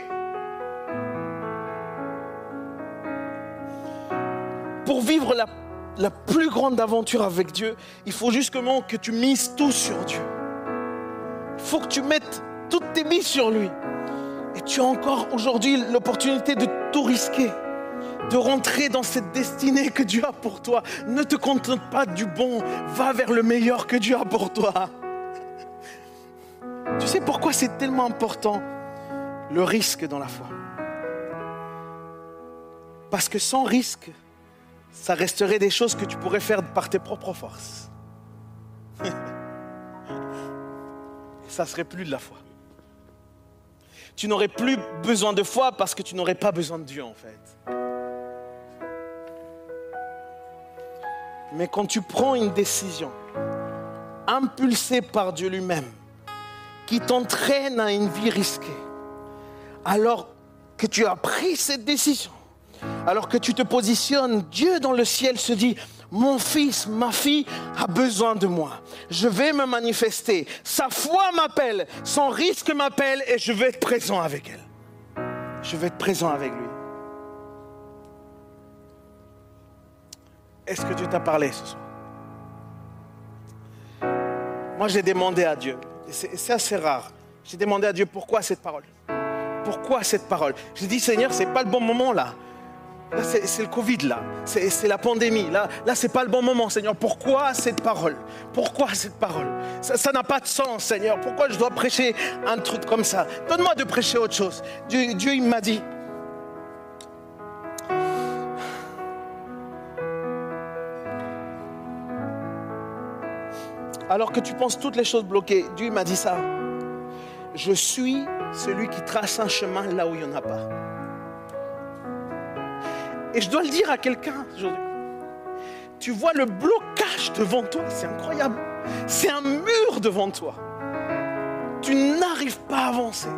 [SPEAKER 3] Pour vivre la, plus grande aventure avec Dieu, il faut justement que tu mises tout sur Dieu. Il faut que tu mettes toutes tes billes sur lui. Et tu as encore aujourd'hui l'opportunité de tout risquer, de rentrer dans cette destinée que Dieu a pour toi. Ne te contente pas du bon, va vers le meilleur que Dieu a pour toi. Tu sais pourquoi c'est tellement important le risque dans la foi? Parce que sans risque, ça resterait des choses que tu pourrais faire par tes propres forces. ça serait plus de la foi. Tu n'aurais plus besoin de foi parce que tu n'aurais pas besoin de Dieu en fait. Mais quand tu prends une décision impulsée par Dieu lui-même, qui t'entraîne à une vie risquée, alors que tu as pris cette décision, alors que tu te positionnes, Dieu dans le ciel se dit, mon fils, ma fille a besoin de moi. Je vais me manifester. Sa foi m'appelle, son risque m'appelle et je vais être présent avec elle. Je vais être présent avec lui. Est-ce que Dieu t'a parlé ce soir? Moi, j'ai demandé à Dieu, c'est assez rare, j'ai demandé à Dieu pourquoi cette parole? Pourquoi cette parole? J'ai dit, Seigneur, c'est pas le bon moment là. C'est le Covid, là. C'est la pandémie. Là, là c'est pas le bon moment, Seigneur. Pourquoi cette parole? Pourquoi cette parole? Ça n'a pas de sens, Seigneur. Pourquoi je dois prêcher un truc comme ça? Donne-moi de prêcher autre chose. Dieu, Dieu il m'a dit. Alors que tu penses toutes les choses bloquées, Dieu m'a dit ça. Je suis celui qui trace un chemin là où il n'y en a pas. Et je dois le dire à quelqu'un aujourd'hui. Tu vois le blocage devant toi, c'est incroyable. C'est un mur devant toi. Tu n'arrives pas à avancer.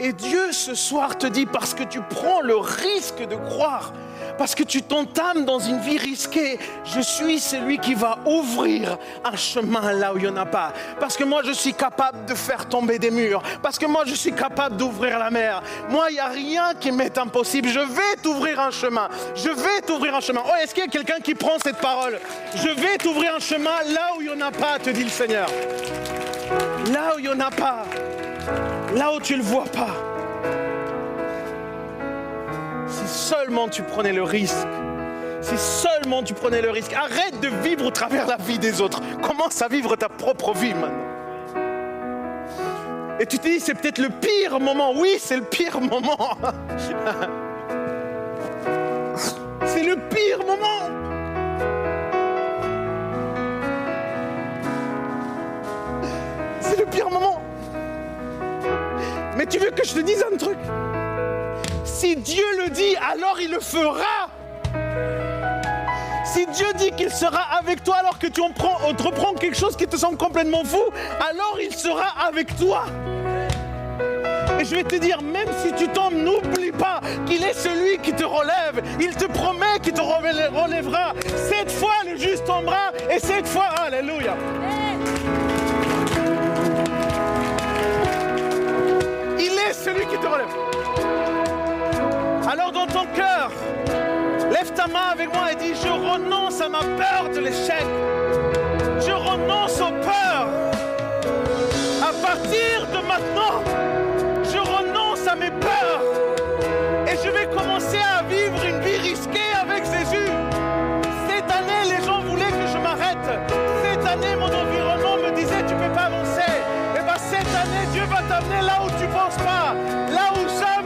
[SPEAKER 3] Et Dieu ce soir te dit, parce que tu prends le risque de croire, parce que tu t'entames dans une vie risquée, je suis celui qui va ouvrir un chemin là où il n'y en a pas. Parce que moi, je suis capable de faire tomber des murs. Parce que moi, je suis capable d'ouvrir la mer. Moi, il n'y a rien qui m'est impossible. Je vais t'ouvrir un chemin. Je vais t'ouvrir un chemin. Oh, est-ce qu'il y a quelqu'un qui prend cette parole? Je vais t'ouvrir un chemin là où il n'y en a pas, te dit le Seigneur. Là où il n'y en a pas. Là où tu ne le vois pas. Si seulement tu prenais le risque. Si seulement tu prenais le risque. Arrête de vivre au travers la vie des autres. Commence à vivre ta propre vie maintenant. Et tu te dis, c'est peut-être le pire moment. Oui, c'est le pire moment. c'est le pire moment. C'est le pire moment. Mais tu veux que je te dise un truc? Si Dieu le dit, alors il le fera. Si Dieu dit qu'il sera avec toi alors que tu entreprends, quelque chose qui te semble complètement fou, alors il sera avec toi. Et je vais te dire, même si tu tombes, n'oublie pas qu'il est celui qui te relève. Il te promet qu'il te relè- relèvera. Cette fois, le juste tombera. Et cette fois, alléluia. Il est celui qui te relève. Alors dans ton cœur, lève ta main avec moi et dis, je renonce à ma peur de l'échec. Je renonce aux peurs. À partir de maintenant, je renonce à mes peurs. Et je vais commencer à vivre une vie risquée avec Jésus. Cette année, les gens voulaient que je m'arrête. Cette année, mon environnement me disait, tu ne peux pas avancer. Et bien cette année, Dieu va t'amener là où tu ne penses pas. Là où jamais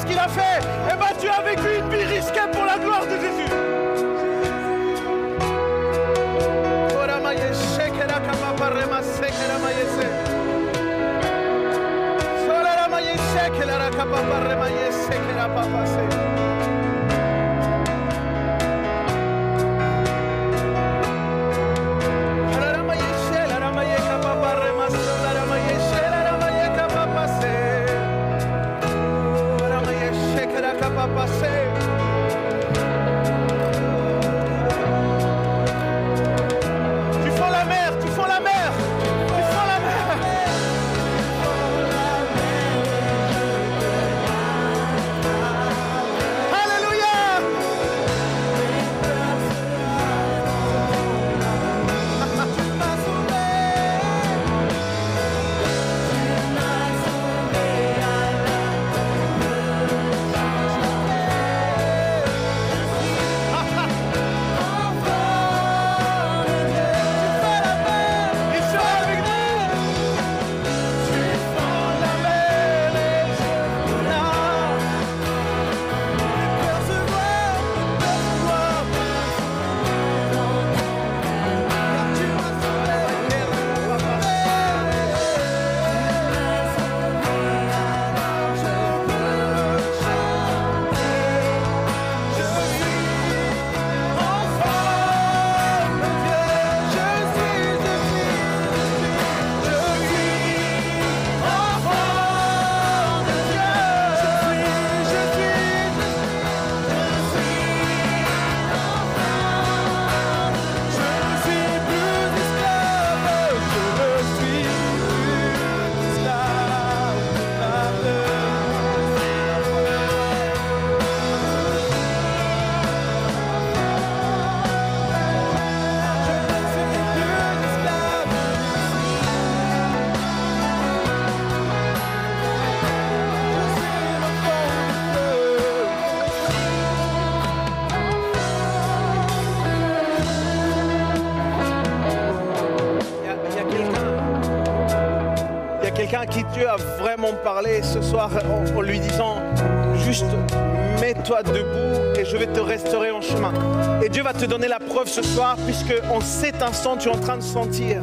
[SPEAKER 3] est-ce qu'il a fait? Et bien tu as vécu une vie risquée pour la gloire de Jésus. Sola la maye shekera ra kapa parema ye sekera papa Dieu a vraiment parlé ce soir en, lui disant juste mets-toi debout et je vais te restaurer en chemin. Et Dieu va te donner la preuve ce soir puisque en cet instant tu es en train de sentir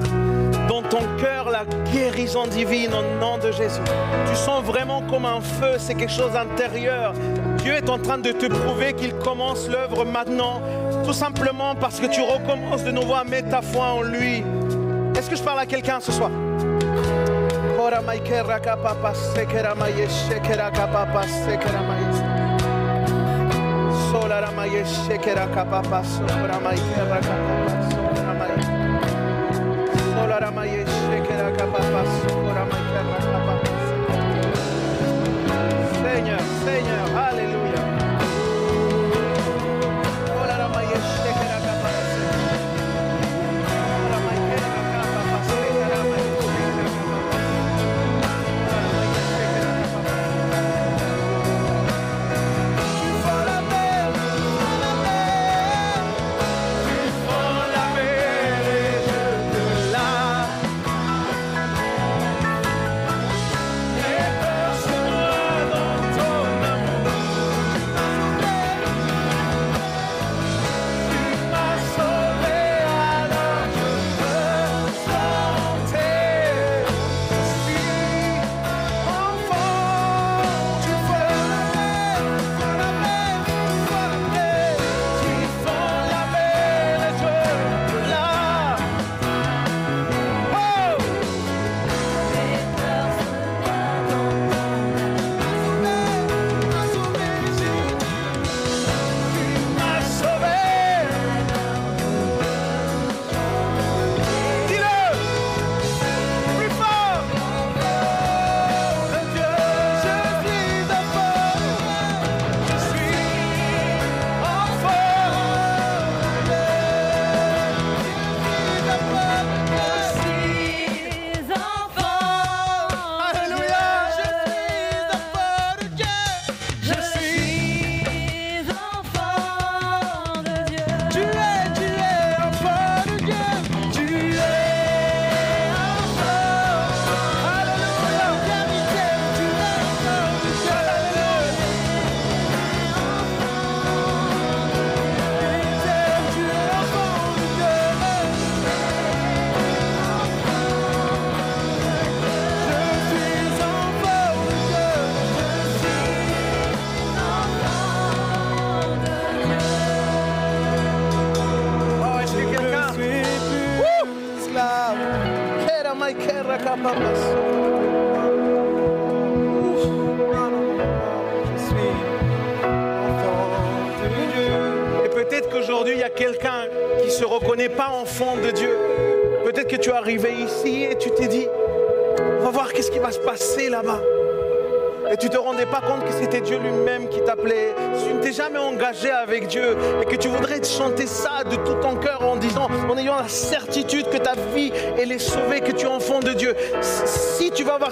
[SPEAKER 3] dans ton cœur la guérison divine au nom de Jésus. Tu sens vraiment comme un feu, c'est quelque chose d'intérieur. Dieu est en train de te prouver qu'il commence l'œuvre maintenant, tout simplement parce que tu recommences de nouveau à mettre ta foi en lui. Est-ce que je parle à quelqu'un ce soir? Maikera kapapa sekera maye shekera kapapa sekera maye. Sola la maye shekera kapapa sokora maikera kapapa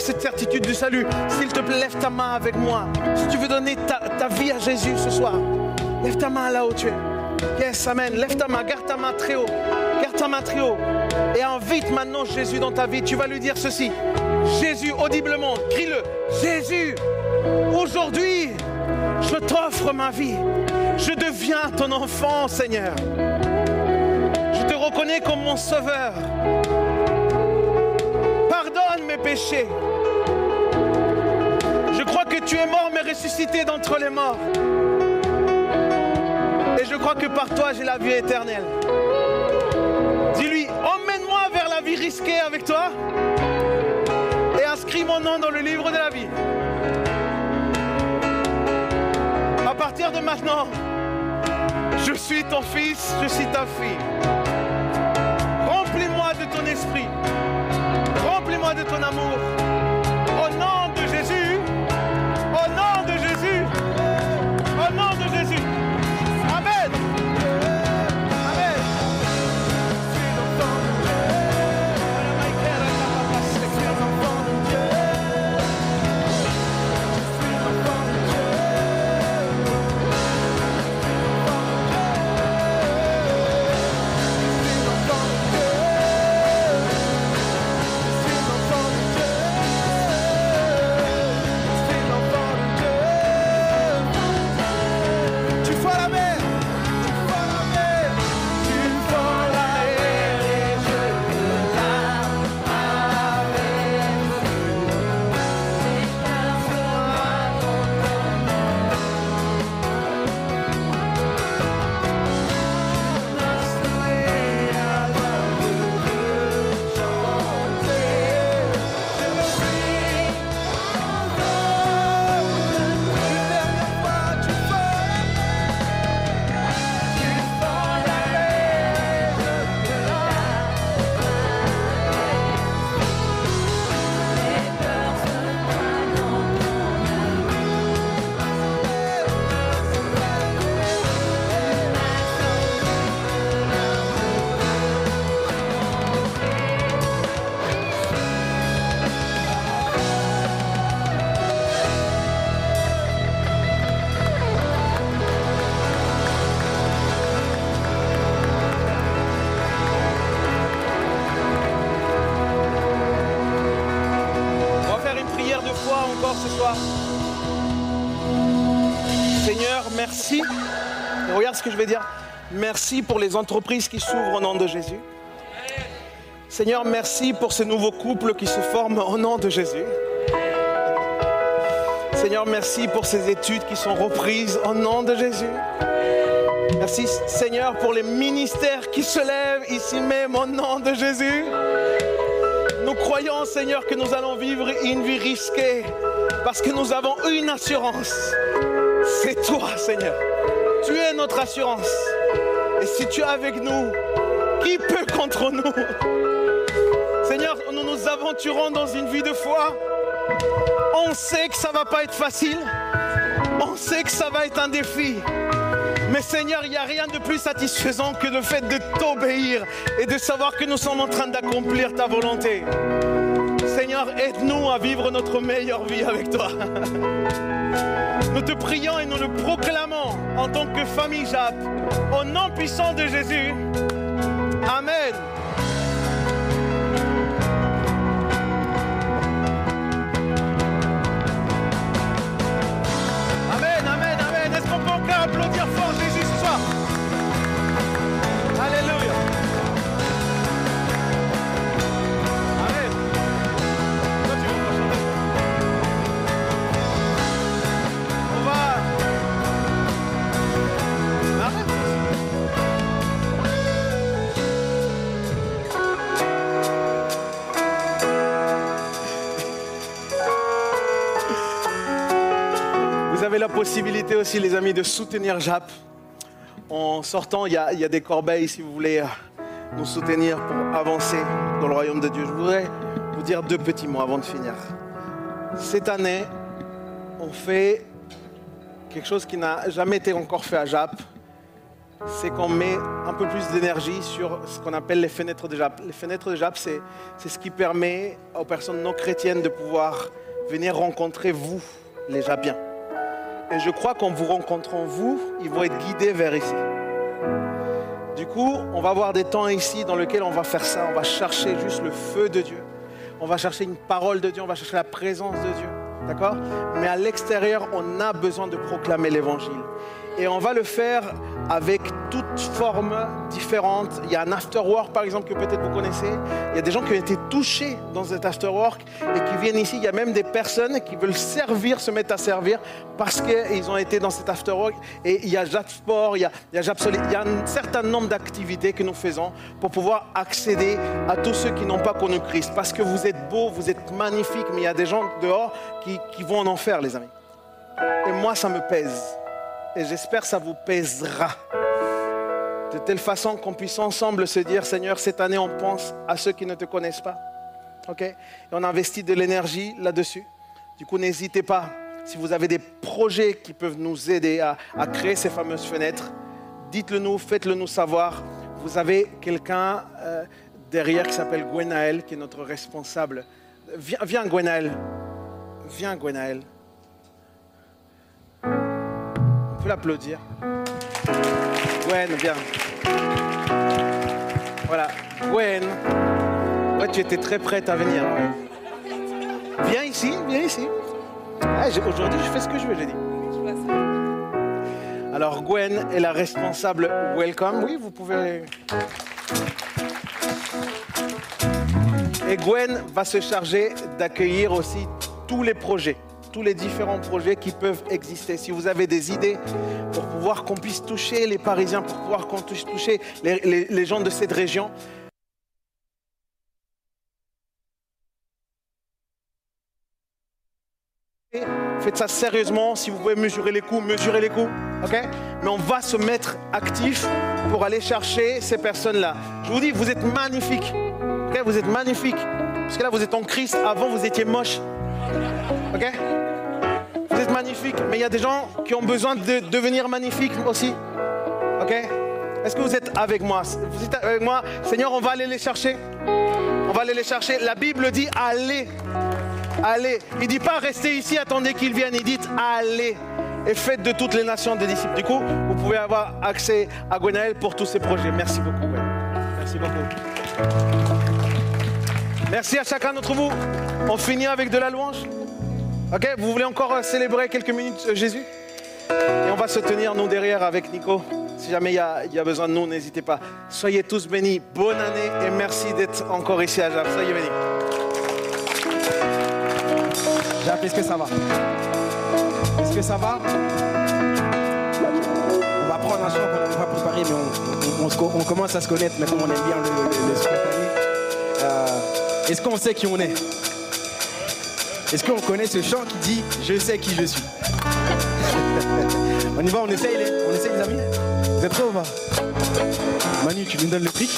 [SPEAKER 3] cette certitude du salut, s'il te plaît, lève ta main avec moi. Si tu veux donner ta, ta vie à Jésus ce soir, lève ta main là où tu es. Yes, amen. Lève ta main, garde ta main très haut. Garde ta main très haut. Et invite maintenant Jésus dans ta vie. Tu vas lui dire ceci. Jésus, audiblement, crie-le. Jésus, aujourd'hui, je t'offre ma vie. Je deviens ton enfant, Seigneur. Je te reconnais comme mon sauveur. Pardonne mes péchés. Tu es mort, mais ressuscité d'entre les morts. Et je crois que par toi, j'ai la vie éternelle. Dis-lui, emmène-moi vers la vie risquée avec toi et inscris mon nom dans le livre de la vie. À partir de maintenant, je suis ton fils, je suis ta fille. Remplis-moi de ton esprit. Remplis-moi de ton amour. Merci pour les entreprises qui s'ouvrent au nom de Jésus. Seigneur, merci pour ces nouveaux couples qui se forment au nom de Jésus. Seigneur, merci pour ces études qui sont reprises au nom de Jésus. Merci Seigneur pour les ministères qui se lèvent ici même au nom de Jésus. Nous croyons Seigneur que nous allons vivre une vie risquée parce que nous avons une assurance. C'est toi Seigneur. Tu es notre assurance. Si tu es avec nous, qui peut contre nous? Seigneur, nous nous aventurons dans une vie de foi. On sait que ça va pas être facile. On sait que ça va être un défi. Mais Seigneur, il n'y a rien de plus satisfaisant que le fait de t'obéir et de savoir que nous sommes en train d'accomplir ta volonté. Seigneur, aide-nous à vivre notre meilleure vie avec toi. Nous te prions et nous le proclamons en tant que famille JAP, au nom puissant de Jésus. Amen, aussi, les amis, de soutenir JAP. En sortant, il y a, des corbeilles si vous voulez euh, nous soutenir pour avancer dans le royaume de Dieu. Je voudrais vous dire deux petits mots avant de finir. Cette année, on fait quelque chose qui n'a jamais été encore fait à JAP. C'est qu'on met un peu plus d'énergie sur ce qu'on appelle les fenêtres de JAP. Les fenêtres de JAP, c'est c'est ce qui permet aux personnes non chrétiennes de pouvoir venir rencontrer vous, les Japiens. Et je crois qu'en vous rencontrant vous, ils vont être guidés vers ici. Du coup, on va avoir des temps ici dans lesquels on va faire ça. On va chercher juste le feu de Dieu. On va chercher une parole de Dieu. On va chercher la présence de Dieu. D'accord? Mais à l'extérieur, on a besoin de proclamer l'évangile. Et on va le faire avec toutes formes différentes. Il y a un after-work, par exemple, que peut-être vous connaissez. Il y a des gens qui ont été touchés dans cet after-work et qui viennent ici. Il y a même des personnes qui veulent servir, se mettre à servir parce qu'ils ont été dans cet after-work. Et il y a Jap Sport, il y a, il y a Jap Solid. Il y a un certain nombre d'activités que nous faisons pour pouvoir accéder à tous ceux qui n'ont pas connu Christ. Parce que vous êtes beaux, vous êtes magnifiques, mais il y a des gens dehors qui vont en enfer, les amis. Et moi, ça me pèse. Et j'espère que ça vous pèsera. De telle façon qu'on puisse ensemble se dire, Seigneur, cette année, on pense à ceux qui ne te connaissent pas. OK? Et on investit de l'énergie là-dessus. Du coup, n'hésitez pas. Si vous avez des projets qui peuvent nous aider à, créer ces fameuses fenêtres, dites-le nous, faites-le nous savoir. Vous avez quelqu'un euh, derrière qui s'appelle Gwenaël, qui est notre responsable. Viens, viens Gwenaël. Viens, Gwenaël. Peut l'applaudir. Gwen, viens. Voilà, Gwen. Ouais, tu étais très prête à venir. ouais. Viens ici, viens ici. Ah, Aujourd'hui, je fais ce que je veux, j'ai dit. Alors, Gwen est la responsable Welcome. Oui, vous pouvez. Et Gwen va se charger d'accueillir aussi tous les projets, tous les différents projets qui peuvent exister. Si vous avez des idées pour pouvoir qu'on puisse toucher les Parisiens, pour pouvoir qu'on puisse toucher les, gens de cette région, Faites ça sérieusement. Si vous pouvez mesurer les coûts, mesurez les coûts. OK? Mais on va se mettre actif pour aller chercher ces personnes-là. Je vous dis, vous êtes magnifiques. Vous êtes magnifiques. Parce que là, vous êtes en Christ. Avant, vous étiez moche. OK? Vous êtes magnifiques. Mais il y a des gens qui ont besoin de devenir magnifiques aussi. OK? Est-ce que vous êtes avec moi? Vous êtes avec moi? Seigneur, on va aller les chercher. On va aller les chercher. La Bible dit allez. Allez. Il dit pas restez ici, attendez qu'ils viennent. Il dit allez et faites de toutes les nations des disciples. Du coup, vous pouvez avoir accès à Gwenaël pour tous ces projets. Merci beaucoup. Merci beaucoup. Merci à chacun d'entre vous. On finit avec de la louange. Ok, vous voulez encore euh, célébrer quelques minutes euh, Jésus? Et on va se tenir, nous, derrière avec Nico. Si jamais il y a, besoin de nous, n'hésitez pas. Soyez tous bénis. Bonne année et merci d'être encore ici à Jacques. Soyez bénis.
[SPEAKER 1] Jacques, est-ce que ça va? Est-ce que ça va? On va prendre un chant qu'on n'avait pas préparé, mais on, on- commence à se connaître maintenant, on aime bien le, le- le spontané. Euh, Est-ce qu'on sait qui on est? Est-ce qu'on connaît ce chant qui dit « Je sais qui je suis » On y va, on essaye les, on essaye les amis. Vous êtes prêts ou pas? Manu, tu nous donnes le truc